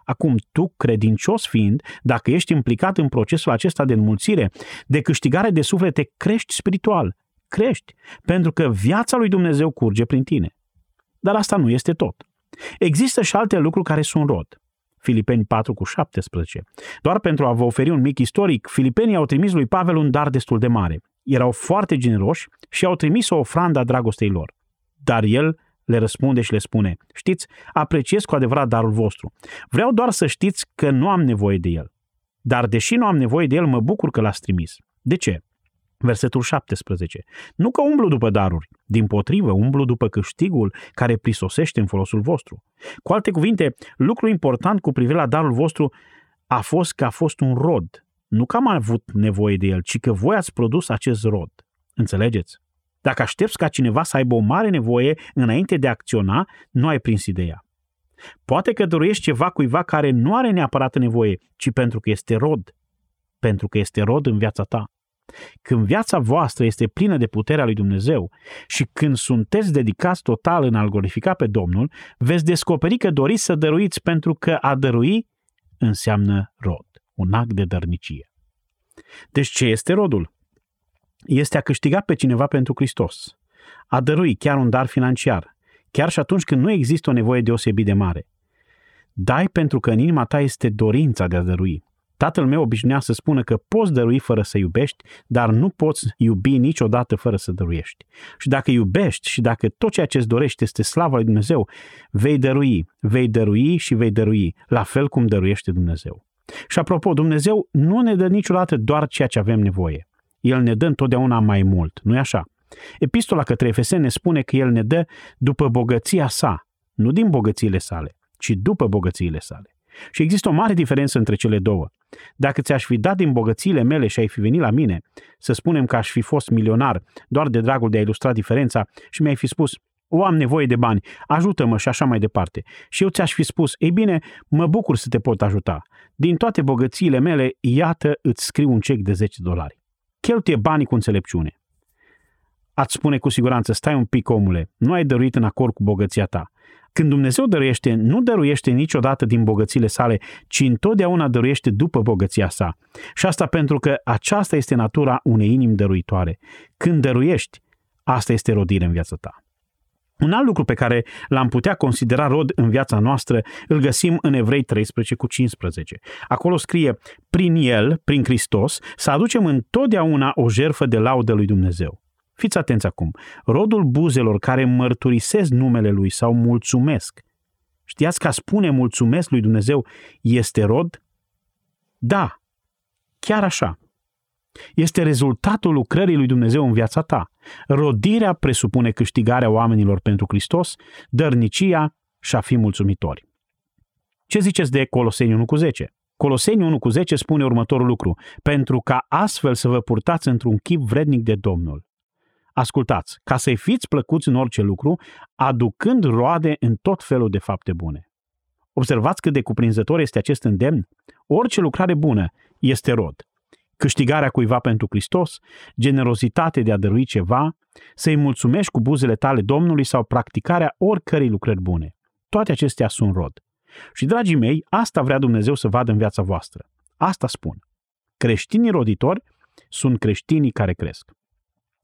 Acum, tu, credincios fiind, dacă ești implicat în procesul acesta de înmulțire, de câștigare de suflete, crești spiritual. Crești, pentru că viața lui Dumnezeu curge prin tine. Dar asta nu este tot. Există și alte lucruri care sunt rod. Filipeni 4 cu 17. Doar pentru a vă oferi un mic istoric, filipenii au trimis lui Pavel un dar destul de mare. Erau foarte generoși și au trimis o ofrandă a dragostei lor. Dar el le răspunde și le spune, știți, apreciez cu adevărat darul vostru. Vreau doar să știți că nu am nevoie de el. Dar deși nu am nevoie de el, mă bucur că l-ați trimis. De ce? Versetul 17. Nu că umblu după daruri, din potrivă umblu după câștigul care prisosește în folosul vostru. Cu alte cuvinte, lucru important cu privire la darul vostru a fost că a fost un rod. Nu că am avut nevoie de el, ci că voi ați produs acest rod. Înțelegeți? Dacă aștepți ca cineva să aibă o mare nevoie înainte de a acționa, nu ai prins ideea. Poate că dorești ceva cuiva care nu are neapărat nevoie, ci pentru că este rod. Pentru că este rod în viața ta. Când viața voastră este plină de puterea lui Dumnezeu și când sunteți dedicați total în a glorifica pe Domnul, veți descoperi că doriți să dăruiți pentru că a dărui înseamnă rod, un act de dărnicie. Deci ce este rodul? Este a câștiga pe cineva pentru Hristos, a dărui chiar un dar financiar, chiar și atunci când nu există o nevoie deosebit de mare. Dai pentru că în inima ta este dorința de a dărui. Tatăl meu obișnuia să spună că poți dărui fără să iubești, dar nu poți iubi niciodată fără să dăruiești. Și dacă iubești și dacă tot ceea ce îți dorești este slava lui Dumnezeu, vei dărui, vei dărui și vei dărui, la fel cum dăruiește Dumnezeu. Și apropo, Dumnezeu nu ne dă niciodată doar ceea ce avem nevoie. El ne dă întotdeauna mai mult, nu-i așa? Epistola către Efeseni ne spune că El ne dă după bogăția sa, nu din bogățiile sale, ci după bogățiile sale. Și există o mare diferență între cele două. Dacă ți-aș fi dat din bogățiile mele și ai fi venit la mine, să spunem că aș fi fost milionar doar de dragul de a ilustra diferența și mi-ai fi spus, o am nevoie de bani, ajută-mă și așa mai departe. Și eu ți-aș fi spus, ei bine, mă bucur să te pot ajuta. Din toate bogățiile mele, iată, îți scriu un cec de 10 dolari. Cheltuie banii cu înțelepciune. Ați spune cu siguranță, stai un pic, omule, nu ai dăruit în acord cu bogăția ta. Când Dumnezeu dăruiește, nu dăruiește niciodată din bogățiile sale, ci întotdeauna dăruiește după bogăția sa. Și asta pentru că aceasta este natura unei inimi dăruitoare. Când dăruiești, asta este rodire în viața ta. Un alt lucru pe care l-am putea considera rod în viața noastră îl găsim în Evrei 13 cu 15. Acolo scrie, prin El, prin Hristos, să aducem întotdeauna o jerfă de laudă lui Dumnezeu. Fiți atenți acum. Rodul buzelor care mărturisesc numele lui sau mulțumesc. Știați că a spune mulțumesc lui Dumnezeu este rod? Da, chiar așa. Este rezultatul lucrării lui Dumnezeu în viața ta. Rodirea presupune câștigarea oamenilor pentru Hristos, dărnicia și a fi mulțumitori. Ce ziceți de Coloseni 1 cu 10? Coloseni 1 cu 10 spune următorul lucru, pentru ca astfel să vă purtați într-un chip vrednic de Domnul. Ascultați, ca să-i fiți plăcuți în orice lucru, aducând roade în tot felul de fapte bune. Observați cât de cuprinzător este acest îndemn? Orice lucrare bună este rod. Câștigarea cuiva pentru Hristos, generozitate de a dărui ceva, să-i mulțumești cu buzele tale Domnului sau practicarea oricărei lucrări bune. Toate acestea sunt rod. Și, dragii mei, asta vrea Dumnezeu să vadă în viața voastră. Asta spun. Creștinii roditori sunt creștinii care cresc.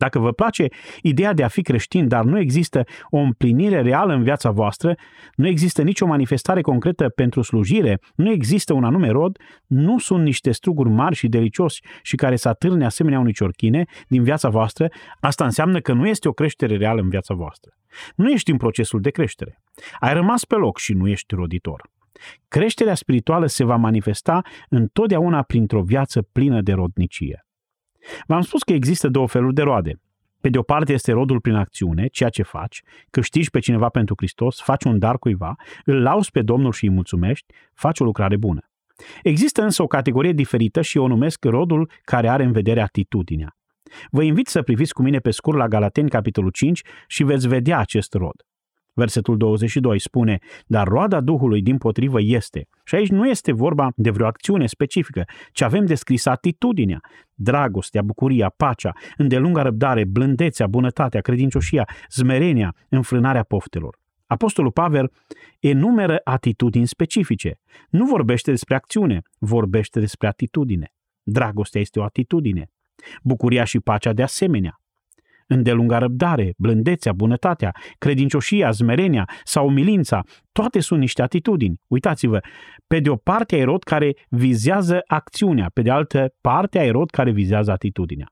Dacă vă place ideea de a fi creștin, dar nu există o împlinire reală în viața voastră, nu există nicio manifestare concretă pentru slujire, nu există un anume rod, nu sunt niște struguri mari și delicioși și care să atârne asemenea unui ciorchine din viața voastră, asta înseamnă că nu este o creștere reală în viața voastră. Nu ești în procesul de creștere. Ai rămas pe loc și nu ești roditor. Creșterea spirituală se va manifesta întotdeauna printr-o viață plină de rodnicie. V-am spus că există două feluri de roade. Pe de o parte este rodul prin acțiune, ceea ce faci, câștigi pe cineva pentru Hristos, faci un dar cuiva, îl lauzi pe Domnul și îi mulțumești, faci o lucrare bună. Există însă o categorie diferită și o numesc rodul care are în vedere atitudinea. Vă invit să priviți cu mine pe scurt la Galateni, capitolul 5, și veți vedea acest rod. Versetul 22 spune, dar roada Duhului din potrivă este. Și aici nu este vorba de vreo acțiune specifică, ci avem descris atitudinea, dragostea, bucuria, pacea, îndelunga răbdare, blândețea, bunătatea, credincioșia, zmerenia, înfrânarea poftelor. Apostolul Pavel enumeră atitudini specifice. Nu vorbește despre acțiune, vorbește despre atitudine. Dragostea este o atitudine. Bucuria și pacea de asemenea. Îndelunga răbdare, blândețea, bunătatea, credincioșia, zmerenia sau umilința, toate sunt niște atitudini. Uitați-vă, pe de o parte ai rod care vizează acțiunea, pe de altă parte ai rod care vizează atitudinea.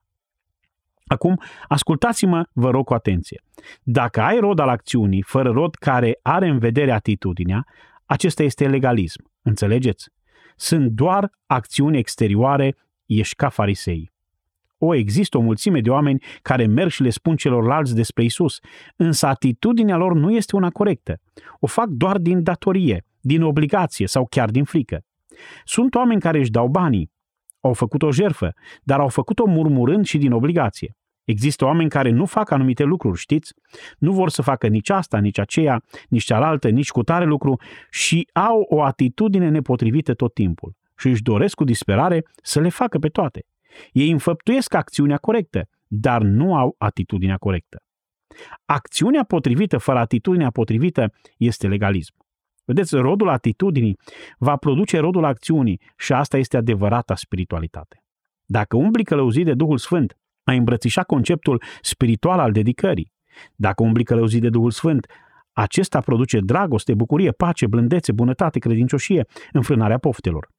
Acum, ascultați-mă, vă rog cu atenție. Dacă ai rod al acțiunii, fără rod care are în vedere atitudinea, acesta este legalism. Înțelegeți? Sunt doar acțiuni exterioare, ești ca farisei. O, există o mulțime de oameni care merg și le spun celorlalți despre Isus, însă atitudinea lor nu este una corectă. O fac doar din datorie, din obligație sau chiar din frică. Sunt oameni care își dau banii, au făcut o jerfă, dar au făcut-o murmurând și din obligație. Există oameni care nu fac anumite lucruri, știți? Nu vor să facă nici asta, nici aceea, nici cealaltă, nici cu tare lucru și au o atitudine nepotrivită tot timpul și își doresc cu disperare să le facă pe toate. Ei înfăptuiesc acțiunea corectă, dar nu au atitudinea corectă. Acțiunea potrivită fără atitudinea potrivită este legalism. Vedeți, rodul atitudinii va produce rodul acțiunii și asta este adevărata spiritualitate. Dacă umbli călăuzit de Duhul Sfânt, ai îmbrățișa conceptul spiritual al dedicării. Dacă umbli călăuzit de Duhul Sfânt, acesta produce dragoste, bucurie, pace, blândețe, bunătate, credincioșie, înfrânarea poftelor.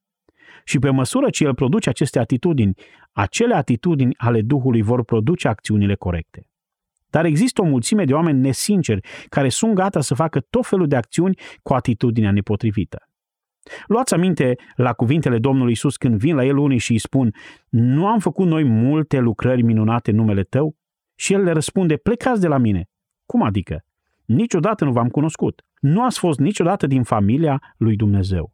Și pe măsură ce el produce aceste atitudini, acele atitudini ale Duhului vor produce acțiunile corecte. Dar există o mulțime de oameni nesinceri care sunt gata să facă tot felul de acțiuni cu atitudinea nepotrivită. Luați aminte la cuvintele Domnului Isus când vin la el unii și îi spun, nu am făcut noi multe lucrări minunate în numele tău? Și el le răspunde, plecați de la mine. Cum adică? Niciodată nu v-am cunoscut. Nu ați fost niciodată din familia lui Dumnezeu.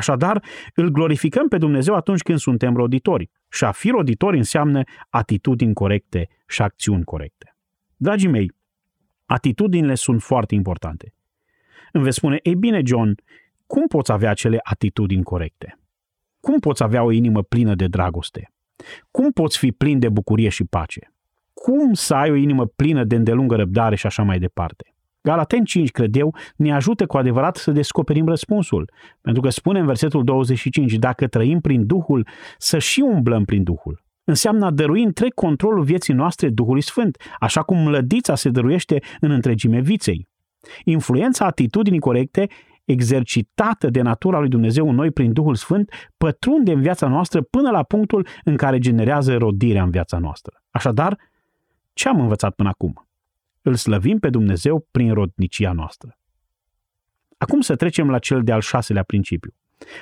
Așadar, îl glorificăm pe Dumnezeu atunci când suntem roditori. Și a fi roditori înseamnă atitudini corecte și acțiuni corecte. Dragii mei, atitudinile sunt foarte importante. Îmi veți spune, ei bine, John, cum poți avea acele atitudini corecte? Cum poți avea o inimă plină de dragoste? Cum poți fi plin de bucurie și pace? Cum să ai o inimă plină de îndelungă răbdare și așa mai departe? Galaten 5, cred eu, ne ajută cu adevărat să descoperim răspunsul. Pentru că spune în versetul 25, dacă trăim prin Duhul, să și umblăm prin Duhul. Înseamnă a dărui întreg controlul vieții noastre Duhului Sfânt, așa cum mlădița se dăruiește în întregime viței. Influența atitudinii corecte exercitată de natura lui Dumnezeu în noi prin Duhul Sfânt, pătrunde în viața noastră până la punctul în care generează rodirea în viața noastră. Așadar, ce am învățat până acum? Îl slăvim pe Dumnezeu prin rodnicia noastră. Acum să trecem la cel de-al șaselea principiu.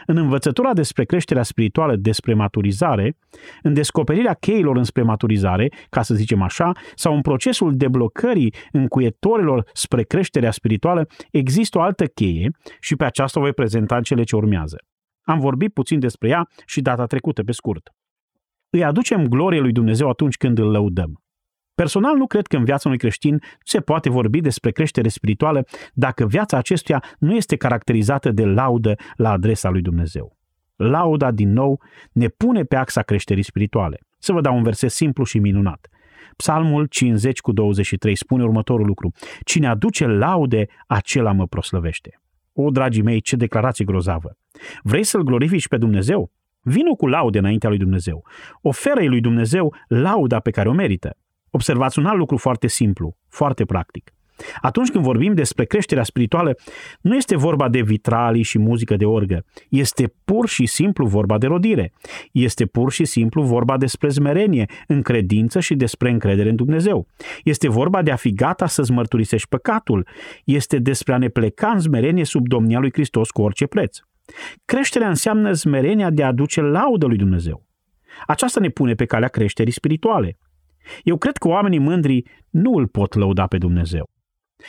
În învățătura despre creșterea spirituală, despre maturizare, în descoperirea cheilor înspre maturizare, ca să zicem așa, sau în procesul deblocării încuietorilor spre creșterea spirituală, există o altă cheie și pe aceasta o voi prezenta în cele ce urmează. Am vorbit puțin despre ea și data trecută, pe scurt. Îi aducem glorie lui Dumnezeu atunci când îl lăudăm. Personal nu cred că în viața unui creștin se poate vorbi despre creștere spirituală dacă viața acestuia nu este caracterizată de laudă la adresa lui Dumnezeu. Lauda, din nou, ne pune pe axa creșterii spirituale. Să vă dau un verset simplu și minunat. Psalmul 50 cu 23 spune următorul lucru. Cine aduce laude, acela mă proslăvește. O, dragii mei, ce declarație grozavă! Vrei să-L glorifici pe Dumnezeu? Vino cu laude înaintea lui Dumnezeu. Oferă-i lui Dumnezeu lauda pe care o merită. Observați un alt lucru foarte simplu, foarte practic. Atunci când vorbim despre creșterea spirituală, nu este vorba de vitralii și muzică de orgă. Este pur și simplu vorba de rodire. Este pur și simplu vorba despre zmerenie, în credință și despre încredere în Dumnezeu. Este vorba de a fi gata să-ți mărturisești păcatul. Este despre a ne pleca în zmerenie sub domnia lui Hristos cu orice preț. Creșterea înseamnă zmerenia de a aduce laudă lui Dumnezeu. Aceasta ne pune pe calea creșterii spirituale. Eu cred că oamenii mândri nu îl pot lăuda pe Dumnezeu.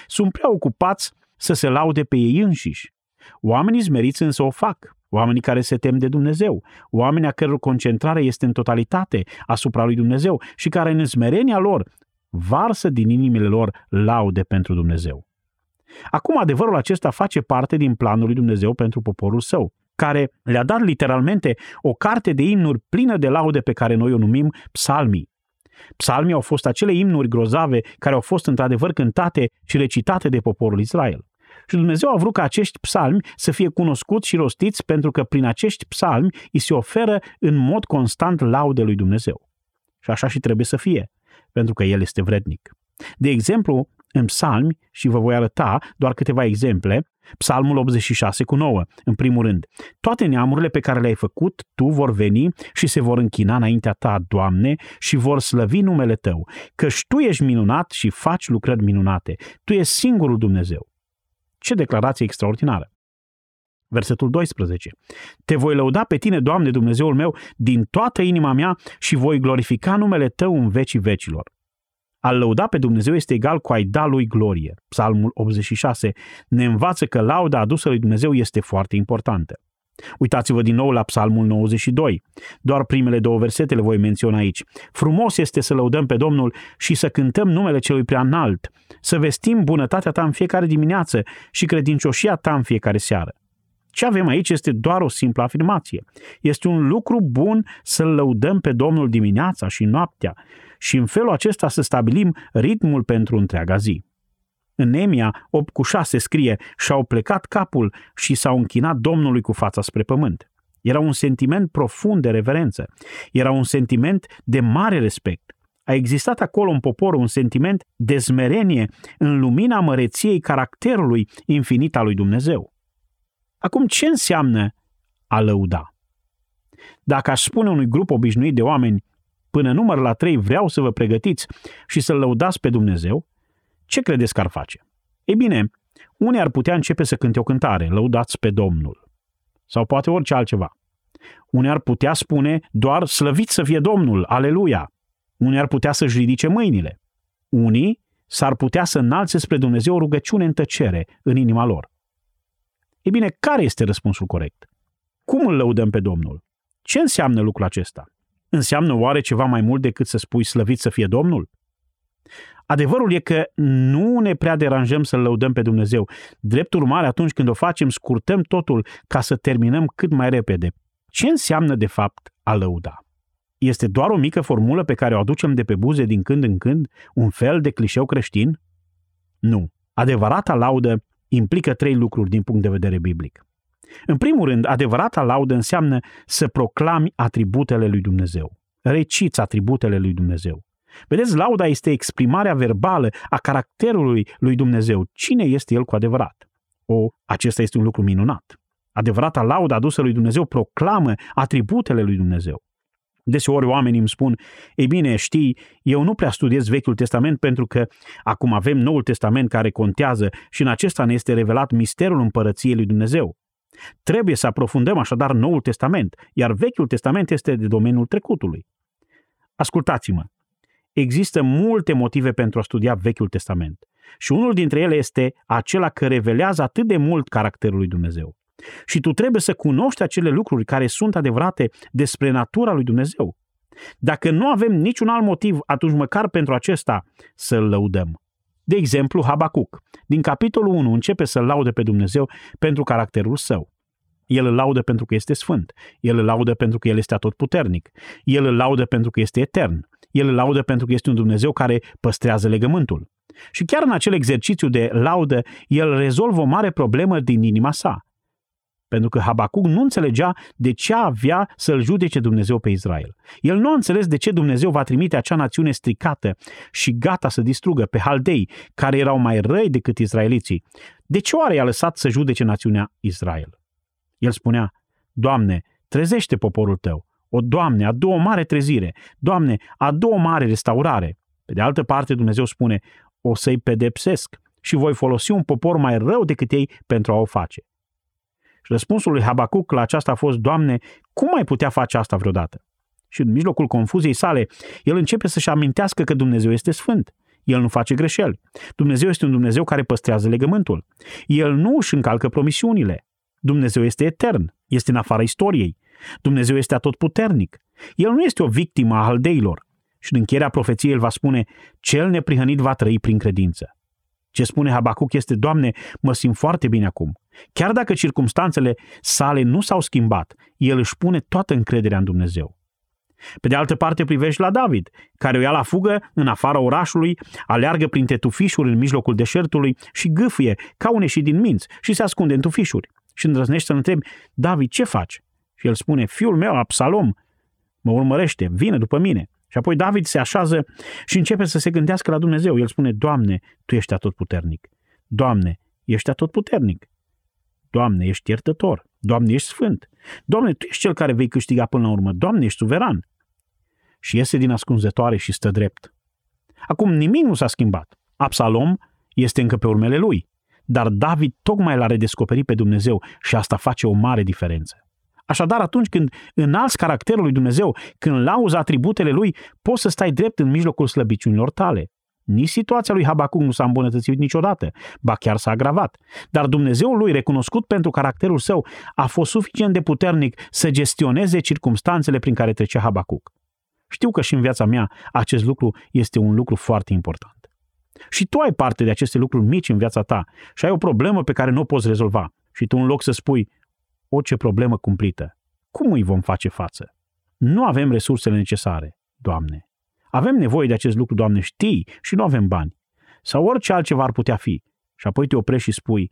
Sunt prea ocupați să se laude pe ei înșiși. Oamenii zmeriți însă o fac, oamenii care se tem de Dumnezeu, oamenii a căror concentrare este în totalitate asupra lui Dumnezeu și care în zmerenia lor varsă din inimile lor laude pentru Dumnezeu. Acum adevărul acesta face parte din planul lui Dumnezeu pentru poporul său, care le-a dat literalmente o carte de imnuri plină de laude pe care noi o numim psalmii. Psalmii au fost acele imnuri grozave care au fost într-adevăr cântate și recitate de poporul Israel. Și Dumnezeu a vrut ca acești psalmi să fie cunoscuți și rostiți pentru că prin acești psalmi îi se oferă în mod constant laude lui Dumnezeu. Și așa și trebuie să fie, pentru că El este vrednic. De exemplu, în psalmi, și vă voi arăta doar câteva exemple, Psalmul 86 cu 9, în primul rând. Toate neamurile pe care le-ai făcut, tu vor veni și se vor închina înaintea ta, Doamne, și vor slăvi numele tău, căci tu ești minunat și faci lucrări minunate. Tu ești singurul Dumnezeu. Ce declarație extraordinară! Versetul 12. Te voi lăuda pe tine, Doamne Dumnezeul meu, din toată inima mea și voi glorifica numele Tău în vecii vecilor. A lăuda pe Dumnezeu este egal cu a-i da lui glorie. Psalmul 86 ne învață că lauda adusă lui Dumnezeu este foarte importantă. Uitați-vă din nou la Psalmul 92. Doar primele două versete le voi menționa aici. Frumos este să lăudăm pe Domnul și să cântăm numele celui prea înalt, să vestim bunătatea ta în fiecare dimineață și credincioșia ta în fiecare seară. Ce avem aici este doar o simplă afirmație. Este un lucru bun să-L lăudăm pe Domnul dimineața și noaptea și în felul acesta să stabilim ritmul pentru întreaga zi. În Nemia 8 cu 6 scrie, și-au plecat capul și s-au închinat Domnului cu fața spre pământ. Era un sentiment profund de reverență. Era un sentiment de mare respect. A existat acolo în popor un sentiment de smerenie în lumina măreției caracterului infinit al lui Dumnezeu. Acum, ce înseamnă a lăuda? Dacă aș spune unui grup obișnuit de oameni, până număr la trei vreau să vă pregătiți și să-L lăudați pe Dumnezeu, ce credeți că ar face? Ei bine, unii ar putea începe să cânte o cântare, lăudați pe Domnul. Sau poate orice altceva. Unii ar putea spune doar slăvit să fie Domnul, aleluia. Unii ar putea să-și ridice mâinile. Unii s-ar putea să înalțe spre Dumnezeu o rugăciune în tăcere în inima lor. Ei bine, care este răspunsul corect? Cum îl lăudăm pe Domnul? Ce înseamnă lucrul acesta? Înseamnă oare ceva mai mult decât să spui slăvit să fie Domnul? Adevărul e că nu ne prea deranjăm să-L lăudăm pe Dumnezeu. Drept urmare, atunci când o facem, scurtăm totul ca să terminăm cât mai repede. Ce înseamnă, de fapt, a lăuda? Este doar o mică formulă pe care o aducem de pe buze din când în când, un fel de clișeu creștin? Nu. Adevărata laudă implică trei lucruri din punct de vedere biblic. În primul rând, adevărata laudă înseamnă să proclami atributele lui Dumnezeu. Reciți atributele lui Dumnezeu. Vedeți, lauda este exprimarea verbală a caracterului lui Dumnezeu. Cine este El cu adevărat? O, acesta este un lucru minunat. Adevărata laudă adusă lui Dumnezeu proclamă atributele lui Dumnezeu. Deseori oamenii îmi spun, ei bine, știi, eu nu prea studiez Vechiul Testament pentru că acum avem Noul Testament care contează și în acesta ne este revelat misterul împărăției lui Dumnezeu. Trebuie să aprofundăm așadar Noul Testament, iar Vechiul Testament este de domeniul trecutului. Ascultați-mă, există multe motive pentru a studia Vechiul Testament și unul dintre ele este acela că revelează atât de mult caracterul lui Dumnezeu. Și tu trebuie să cunoști acele lucruri care sunt adevărate despre natura lui Dumnezeu. Dacă nu avem niciun alt motiv, atunci măcar pentru acesta să-L lăudăm. De exemplu, Habacuc. Din capitolul 1 începe să-L laude pe Dumnezeu pentru caracterul său. El îl laudă pentru că este sfânt. El îl laudă pentru că El este atotputernic. El îl laudă pentru că este etern. El îl laudă pentru că este un Dumnezeu care păstrează legământul. Și chiar în acel exercițiu de laudă, el rezolvă o mare problemă din inima sa. Pentru că Habacuc nu înțelegea de ce avea să-l judece Dumnezeu pe Israel. El nu a înțeles de ce Dumnezeu va trimite acea națiune stricată și gata să distrugă pe haldei, care erau mai răi decât izraeliții. De ce oare i-a lăsat să judece națiunea Israel? El spunea, Doamne, trezește poporul tău. O, Doamne, adu o mare trezire. Doamne, adu o mare restaurare. Pe de altă parte, Dumnezeu spune, o să-i pedepsesc și voi folosi un popor mai rău decât ei pentru a o face. Și răspunsul lui Habacuc la aceasta a fost, Doamne, cum ai putea face asta vreodată? Și în mijlocul confuziei sale, el începe să-și amintească că Dumnezeu este sfânt. El nu face greșeli. Dumnezeu este un Dumnezeu care păstrează legământul. El nu își încalcă promisiunile. Dumnezeu este etern, este în afara istoriei. Dumnezeu este atotputernic. El nu este o victimă a haldeilor. Și în încheierea profeției el va spune, cel neprihănit va trăi prin credință. Ce spune Habacuc este, Doamne, mă simt foarte bine acum. Chiar dacă circumstanțele sale nu s-au schimbat, el își pune toată încrederea în Dumnezeu. Pe de altă parte privești la David, care o ia la fugă în afara orașului, aleargă printre tufișuri în mijlocul deșertului și gâfâie ca un ieșit din minți și se ascunde în tufișuri. Și îndrăznește să-l întrebi, David, ce faci? Și el spune, fiul meu, Absalom, mă urmărește, vine după mine. Și apoi David se așează și începe să se gândească la Dumnezeu. El spune, Doamne, Tu ești atotputernic. Doamne, ești atotputernic. Doamne, ești iertător. Doamne, ești sfânt. Doamne, Tu ești cel care vei câștiga până la urmă. Doamne, ești suveran. Și iese din ascunzătoare și stă drept. Acum nimic nu s-a schimbat. Absalom este încă pe urmele lui. Dar David tocmai l-a redescoperit pe Dumnezeu și asta face o mare diferență. Așadar, atunci când înalți caracterul lui Dumnezeu, când lauzi atributele lui, poți să stai drept în mijlocul slăbiciunilor tale. Nici situația lui Habacuc nu s-a îmbunătățit niciodată, ba chiar s-a agravat. Dar Dumnezeul lui, recunoscut pentru caracterul său, a fost suficient de puternic să gestioneze circumstanțele prin care trecea Habacuc. Știu că și în viața mea acest lucru este un lucru foarte important. Și tu ai parte de aceste lucruri mici în viața ta și ai o problemă pe care nu o poți rezolva. Și tu în loc să spui, orice problemă cumplită. Cum îi vom face față? Nu avem resursele necesare, Doamne. Avem nevoie de acest lucru, Doamne, știi, și nu avem bani. Sau orice altceva ar putea fi. Și apoi te oprești și spui,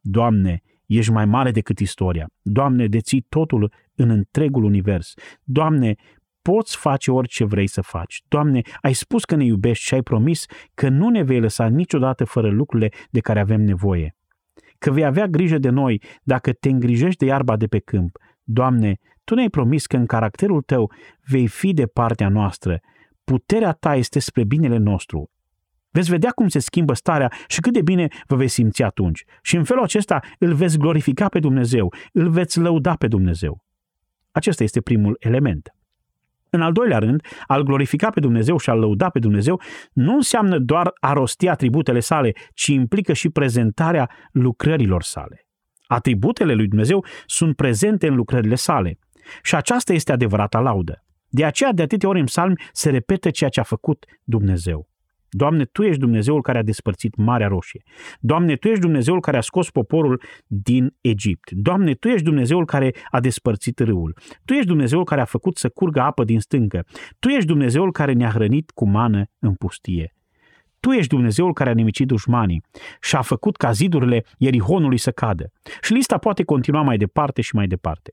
Doamne, ești mai mare decât istoria. Doamne, deții totul în întregul univers. Doamne, poți face orice vrei să faci. Doamne, ai spus că ne iubești și ai promis că nu ne vei lăsa niciodată fără lucrurile de care avem nevoie că vei avea grijă de noi dacă te îngrijești de iarba de pe câmp. Doamne, Tu ne-ai promis că în caracterul Tău vei fi de partea noastră. Puterea Ta este spre binele nostru. Veți vedea cum se schimbă starea și cât de bine vă veți simți atunci. Și în felul acesta îl veți glorifica pe Dumnezeu, îl veți lăuda pe Dumnezeu. Acesta este primul element. În al doilea rând, al glorifica pe Dumnezeu și al lăuda pe Dumnezeu nu înseamnă doar a rosti atributele sale, ci implică și prezentarea lucrărilor sale. Atributele lui Dumnezeu sunt prezente în lucrările sale. Și aceasta este adevărata laudă. De aceea, de atâtea ori în psalmi se repete ceea ce a făcut Dumnezeu. Doamne, Tu ești Dumnezeul care a despărțit Marea Roșie. Doamne, Tu ești Dumnezeul care a scos poporul din Egipt. Doamne, Tu ești Dumnezeul care a despărțit râul. Tu ești Dumnezeul care a făcut să curgă apă din stâncă. Tu ești Dumnezeul care ne-a hrănit cu mană în pustie. Tu ești Dumnezeul care a nimicit dușmanii și a făcut ca zidurile Ierihonului să cadă. Și lista poate continua mai departe și mai departe.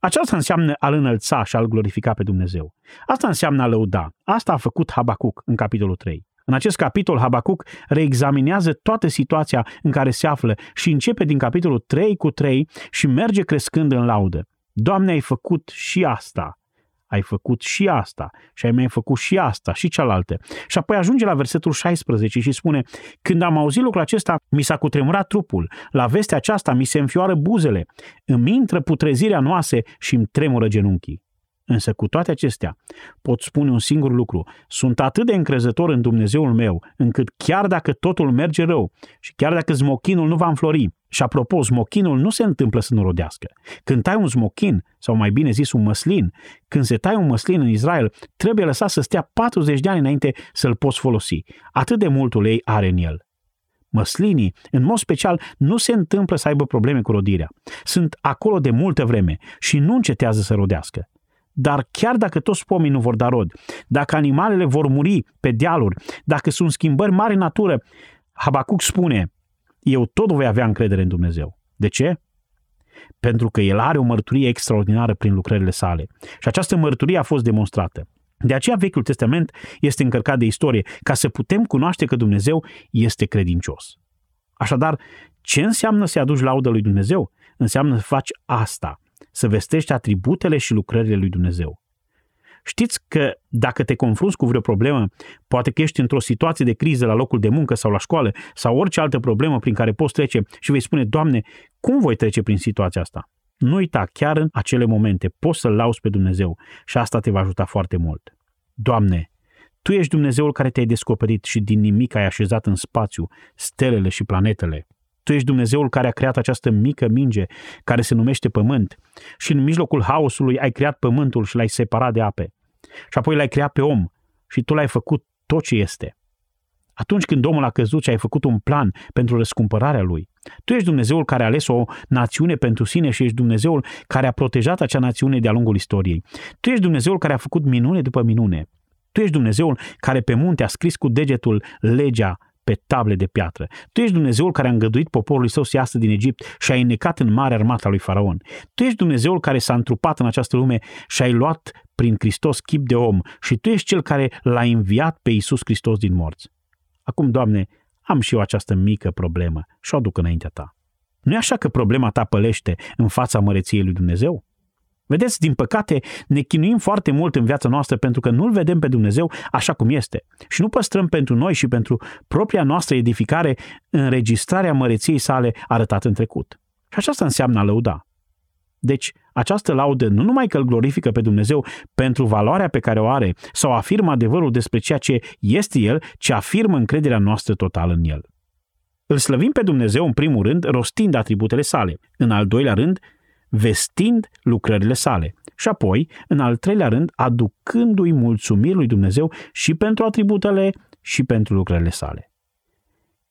Aceasta înseamnă a-L înălța și a-L glorifica pe Dumnezeu. Asta înseamnă a lăuda. Asta a făcut Habacuc în capitolul 3. În acest capitol, Habacuc reexaminează toată situația în care se află și începe din capitolul 3 cu 3 și merge crescând în laudă. Doamne, ai făcut și asta, ai făcut și asta și ai mai făcut și asta și cealaltă. Și apoi ajunge la versetul 16 și spune, când am auzit lucrul acesta, mi s-a cutremurat trupul, la vestea aceasta mi se înfioară buzele, îmi intră putrezirea noase și îmi tremură genunchii. Însă cu toate acestea pot spune un singur lucru. Sunt atât de încrezător în Dumnezeul meu, încât chiar dacă totul merge rău și chiar dacă smochinul nu va înflori, și apropo, smochinul nu se întâmplă să nu rodească. Când tai un smochin, sau mai bine zis un măslin, când se tai un măslin în Israel, trebuie lăsat să stea 40 de ani înainte să-l poți folosi. Atât de mult ulei are în el. Măslinii, în mod special, nu se întâmplă să aibă probleme cu rodirea. Sunt acolo de multă vreme și nu încetează să rodească. Dar chiar dacă toți pomii nu vor da rod, dacă animalele vor muri pe dealuri, dacă sunt schimbări mari în natură, Habacuc spune, eu tot voi avea încredere în Dumnezeu. De ce? Pentru că el are o mărturie extraordinară prin lucrările sale. Și această mărturie a fost demonstrată. De aceea Vechiul Testament este încărcat de istorie, ca să putem cunoaște că Dumnezeu este credincios. Așadar, ce înseamnă să aduci laudă lui Dumnezeu? Înseamnă să faci asta, să vestești atributele și lucrările lui Dumnezeu. Știți că dacă te confrunți cu vreo problemă, poate că ești într-o situație de criză la locul de muncă sau la școală sau orice altă problemă prin care poți trece și vei spune, Doamne, cum voi trece prin situația asta? Nu uita, chiar în acele momente poți să-L lauzi pe Dumnezeu și asta te va ajuta foarte mult. Doamne, Tu ești Dumnezeul care te-ai descoperit și din nimic ai așezat în spațiu stelele și planetele. Tu ești Dumnezeul care a creat această mică minge care se numește pământ și în mijlocul haosului ai creat pământul și l-ai separat de ape. Și apoi l-ai creat pe om și tu l-ai făcut tot ce este. Atunci când omul a căzut și ai făcut un plan pentru răscumpărarea lui, Tu ești Dumnezeul care a ales o națiune pentru sine și ești Dumnezeul care a protejat acea națiune de-a lungul istoriei. Tu ești Dumnezeul care a făcut minune după minune. Tu ești Dumnezeul care pe munte a scris cu degetul legea pe table de piatră. Tu ești Dumnezeul care a îngăduit poporului său să iasă din Egipt și a înnecat în mare armata lui Faraon. Tu ești Dumnezeul care s-a întrupat în această lume și ai luat prin Hristos chip de om și tu ești cel care l-a înviat pe Iisus Hristos din morți. Acum, Doamne, am și eu această mică problemă și o aduc înaintea Ta. Nu e așa că problema ta pălește în fața măreției lui Dumnezeu? Vedeți, din păcate, ne chinuim foarte mult în viața noastră pentru că nu-L vedem pe Dumnezeu așa cum este și nu păstrăm pentru noi și pentru propria noastră edificare înregistrarea măreției sale arătată în trecut. Și aceasta înseamnă a lăuda. Deci, această laudă nu numai că îl glorifică pe Dumnezeu pentru valoarea pe care o are sau afirmă adevărul despre ceea ce este El, ci afirmă încrederea noastră totală în El. Îl slăvim pe Dumnezeu în primul rând rostind atributele sale, în al doilea rând vestind lucrările sale și apoi, în al treilea rând, aducându-i mulțumiri lui Dumnezeu și pentru atributele și pentru lucrările sale.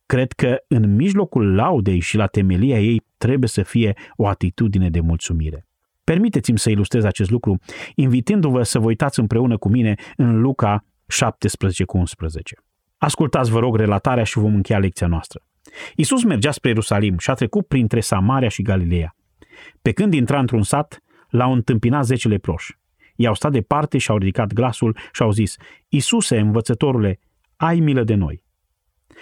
Cred că în mijlocul laudei și la temelia ei trebuie să fie o atitudine de mulțumire. Permiteți-mi să ilustrez acest lucru, invitându-vă să vă uitați împreună cu mine în Luca 17 cu 11. Ascultați, vă rog, relatarea și vom încheia lecția noastră. Iisus mergea spre Ierusalim și a trecut printre Samaria și Galileea. Pe când intra într-un sat, l-au întâmpinat zece leproși. I-au stat departe și au ridicat glasul și au zis, Isuse, învățătorule, ai milă de noi.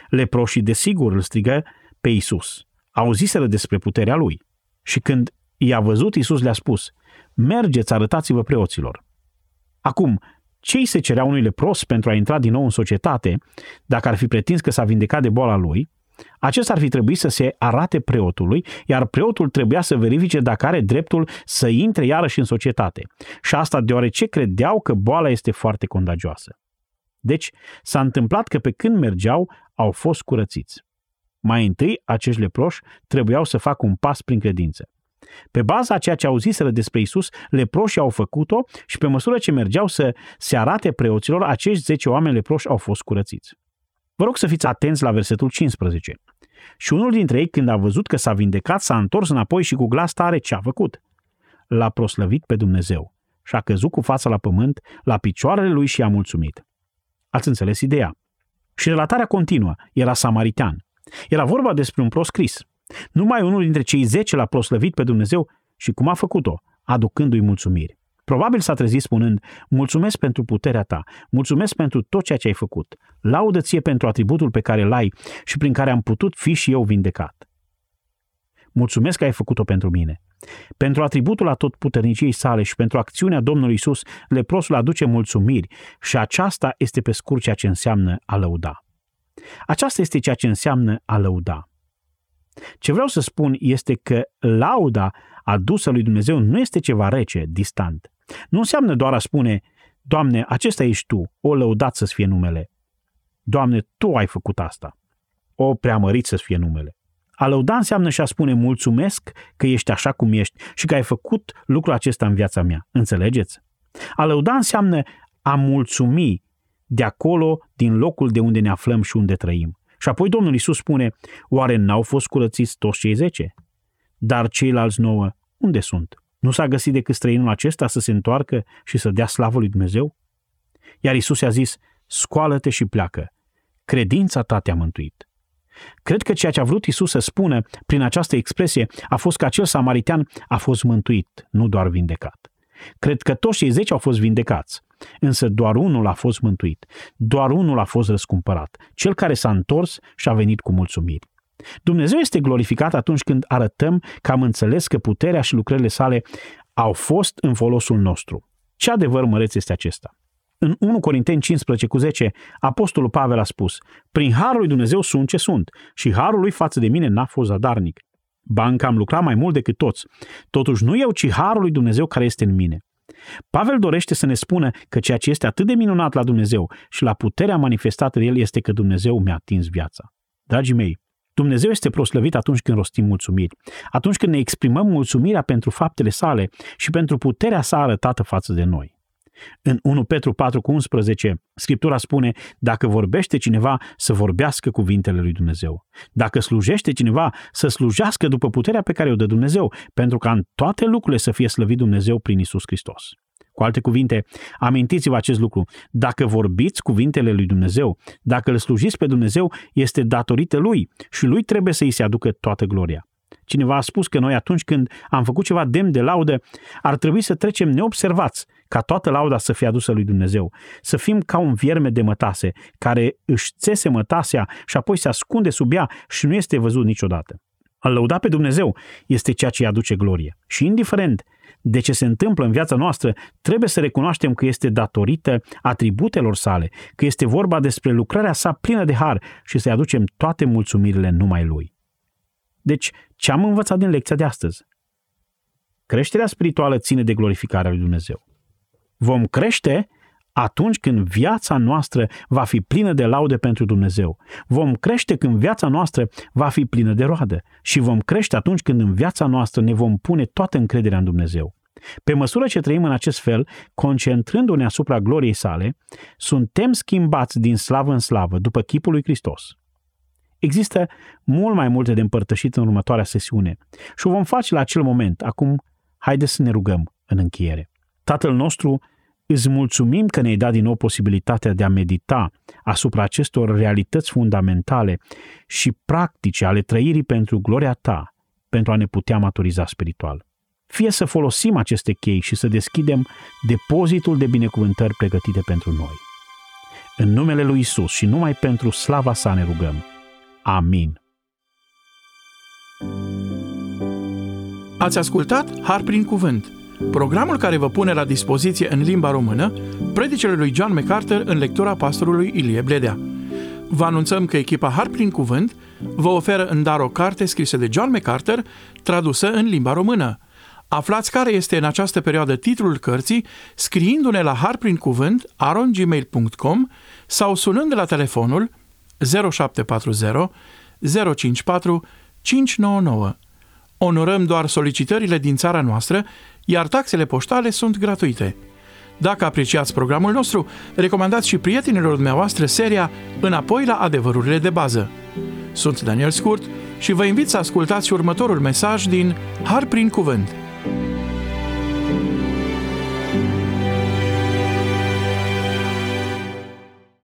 Leproșii desigur îl strigă pe Isus. Auziseră despre puterea lui. Și când i-a văzut, Isus le-a spus, mergeți, arătați-vă preoților. Acum, cei se cerea unui lepros pentru a intra din nou în societate, dacă ar fi pretins că s-a vindecat de boala lui, acesta ar fi trebuit să se arate preotului, iar preotul trebuia să verifice dacă are dreptul să intre iarăși în societate. Și asta deoarece credeau că boala este foarte contagioasă. Deci s-a întâmplat că pe când mergeau, au fost curățiți. Mai întâi, acești leproși trebuiau să facă un pas prin credință. Pe baza a ceea ce auziseră despre Isus, leproșii au făcut-o și pe măsură ce mergeau să se arate preoților, acești 10 oameni leproși au fost curățiți. Vă rog să fiți atenți la versetul 15. Și unul dintre ei, când a văzut că s-a vindecat, s-a întors înapoi și cu glas tare ce a făcut? L-a proslăvit pe Dumnezeu și a căzut cu fața la pământ, la picioarele lui și a mulțumit. Ați înțeles ideea? Și relatarea continuă. Era samaritean. Era vorba despre un proscris. Numai unul dintre cei zece l-a proslăvit pe Dumnezeu și cum a făcut-o? Aducându-i mulțumiri. Probabil s-a trezit spunând, mulțumesc pentru puterea ta, mulțumesc pentru tot ceea ce ai făcut, laudă ție pentru atributul pe care l-ai și prin care am putut fi și eu vindecat. Mulțumesc că ai făcut-o pentru mine. Pentru atributul a tot puterniciei sale și pentru acțiunea Domnului Isus, leprosul aduce mulțumiri și aceasta este pe scurt ceea ce înseamnă a lăuda. Aceasta este ceea ce înseamnă a lăuda. Ce vreau să spun este că lauda adusă lui Dumnezeu nu este ceva rece, distant. Nu înseamnă doar a spune, Doamne, acesta ești Tu, o lăudat să fie numele. Doamne, Tu ai făcut asta. O preamărit să fie numele. A lăuda înseamnă și a spune mulțumesc că ești așa cum ești și că ai făcut lucrul acesta în viața mea. Înțelegeți? A lăuda înseamnă a mulțumi de acolo, din locul de unde ne aflăm și unde trăim. Și apoi Domnul Iisus spune, oare n-au fost curățiți toți cei zece? Dar ceilalți nouă, unde sunt? Nu s-a găsit decât străinul acesta să se întoarcă și să dea slavă lui Dumnezeu? Iar Isus i-a zis, scoală-te și pleacă. Credința ta te-a mântuit. Cred că ceea ce a vrut Isus să spună prin această expresie a fost că acel samaritean a fost mântuit, nu doar vindecat. Cred că toți cei zece au fost vindecați, însă doar unul a fost mântuit, doar unul a fost răscumpărat, cel care s-a întors și a venit cu mulțumiri. Dumnezeu este glorificat atunci când arătăm că am înțeles că puterea și lucrările sale au fost în folosul nostru. Ce adevăr măreț este acesta? În 1 Corinteni 15 cu 10, Apostolul Pavel a spus, Prin harul lui Dumnezeu sunt ce sunt și harul lui față de mine n-a fost zadarnic. Banca am lucrat mai mult decât toți. Totuși nu eu, ci harul lui Dumnezeu care este în mine. Pavel dorește să ne spună că ceea ce este atât de minunat la Dumnezeu și la puterea manifestată de El este că Dumnezeu mi-a atins viața. Dragii mei, Dumnezeu este proslăvit atunci când rostim mulțumiri, atunci când ne exprimăm mulțumirea pentru faptele sale și pentru puterea sa arătată față de noi. În 1 Petru 4 cu 11, Scriptura spune, dacă vorbește cineva, să vorbească cuvintele lui Dumnezeu. Dacă slujește cineva, să slujească după puterea pe care o dă Dumnezeu, pentru ca în toate lucrurile să fie slăvit Dumnezeu prin Isus Hristos. Cu alte cuvinte, amintiți-vă acest lucru. Dacă vorbiți cuvintele lui Dumnezeu, dacă îl slujiți pe Dumnezeu, este datorită lui și lui trebuie să îi se aducă toată gloria. Cineva a spus că noi atunci când am făcut ceva demn de laudă, ar trebui să trecem neobservați ca toată lauda să fie adusă lui Dumnezeu. Să fim ca un vierme de mătase, care își țese mătasea și apoi se ascunde sub ea și nu este văzut niciodată. A lăuda pe Dumnezeu este ceea ce îi aduce glorie. Și indiferent de ce se întâmplă în viața noastră, trebuie să recunoaștem că este datorită atributelor sale, că este vorba despre lucrarea sa plină de har și să-i aducem toate mulțumirile numai lui. Deci, ce am învățat din lecția de astăzi? Creșterea spirituală ține de glorificarea lui Dumnezeu. Vom crește atunci când viața noastră va fi plină de laude pentru Dumnezeu. Vom crește când viața noastră va fi plină de roadă și vom crește atunci când în viața noastră ne vom pune toată încrederea în Dumnezeu. Pe măsură ce trăim în acest fel, concentrându-ne asupra gloriei sale, suntem schimbați din slavă în slavă, după chipul lui Hristos. Există mult mai multe de împărtășit în următoarea sesiune și o vom face la acel moment. Acum, haideți să ne rugăm în încheiere. Tatăl nostru, îți mulțumim că ne-ai dat din nou posibilitatea de a medita asupra acestor realități fundamentale și practice ale trăirii pentru gloria ta, pentru a ne putea maturiza spiritual. Fie să folosim aceste chei și să deschidem depozitul de binecuvântări pregătite pentru noi. În numele lui Isus și numai pentru slava sa ne rugăm. Amin. Ați ascultat Har prin Cuvânt, programul care vă pune la dispoziție în limba română predicele lui John MacArthur în lectura pastorului Ilie Bledea. Vă anunțăm că echipa Har prin Cuvânt vă oferă în dar o carte scrisă de John MacArthur, tradusă în limba română. Aflați care este în această perioadă titlul cărții scriindu-ne la harprincuvânt arongmail.com sau sunând la telefonul 0740 054 599. Onorăm doar solicitările din țara noastră, iar taxele poștale sunt gratuite. Dacă apreciați programul nostru, recomandați și prietenilor dumneavoastră seria Înapoi la adevărurile de bază. Sunt Daniel Scurt și vă invit să ascultați următorul mesaj din Har prin Cuvânt –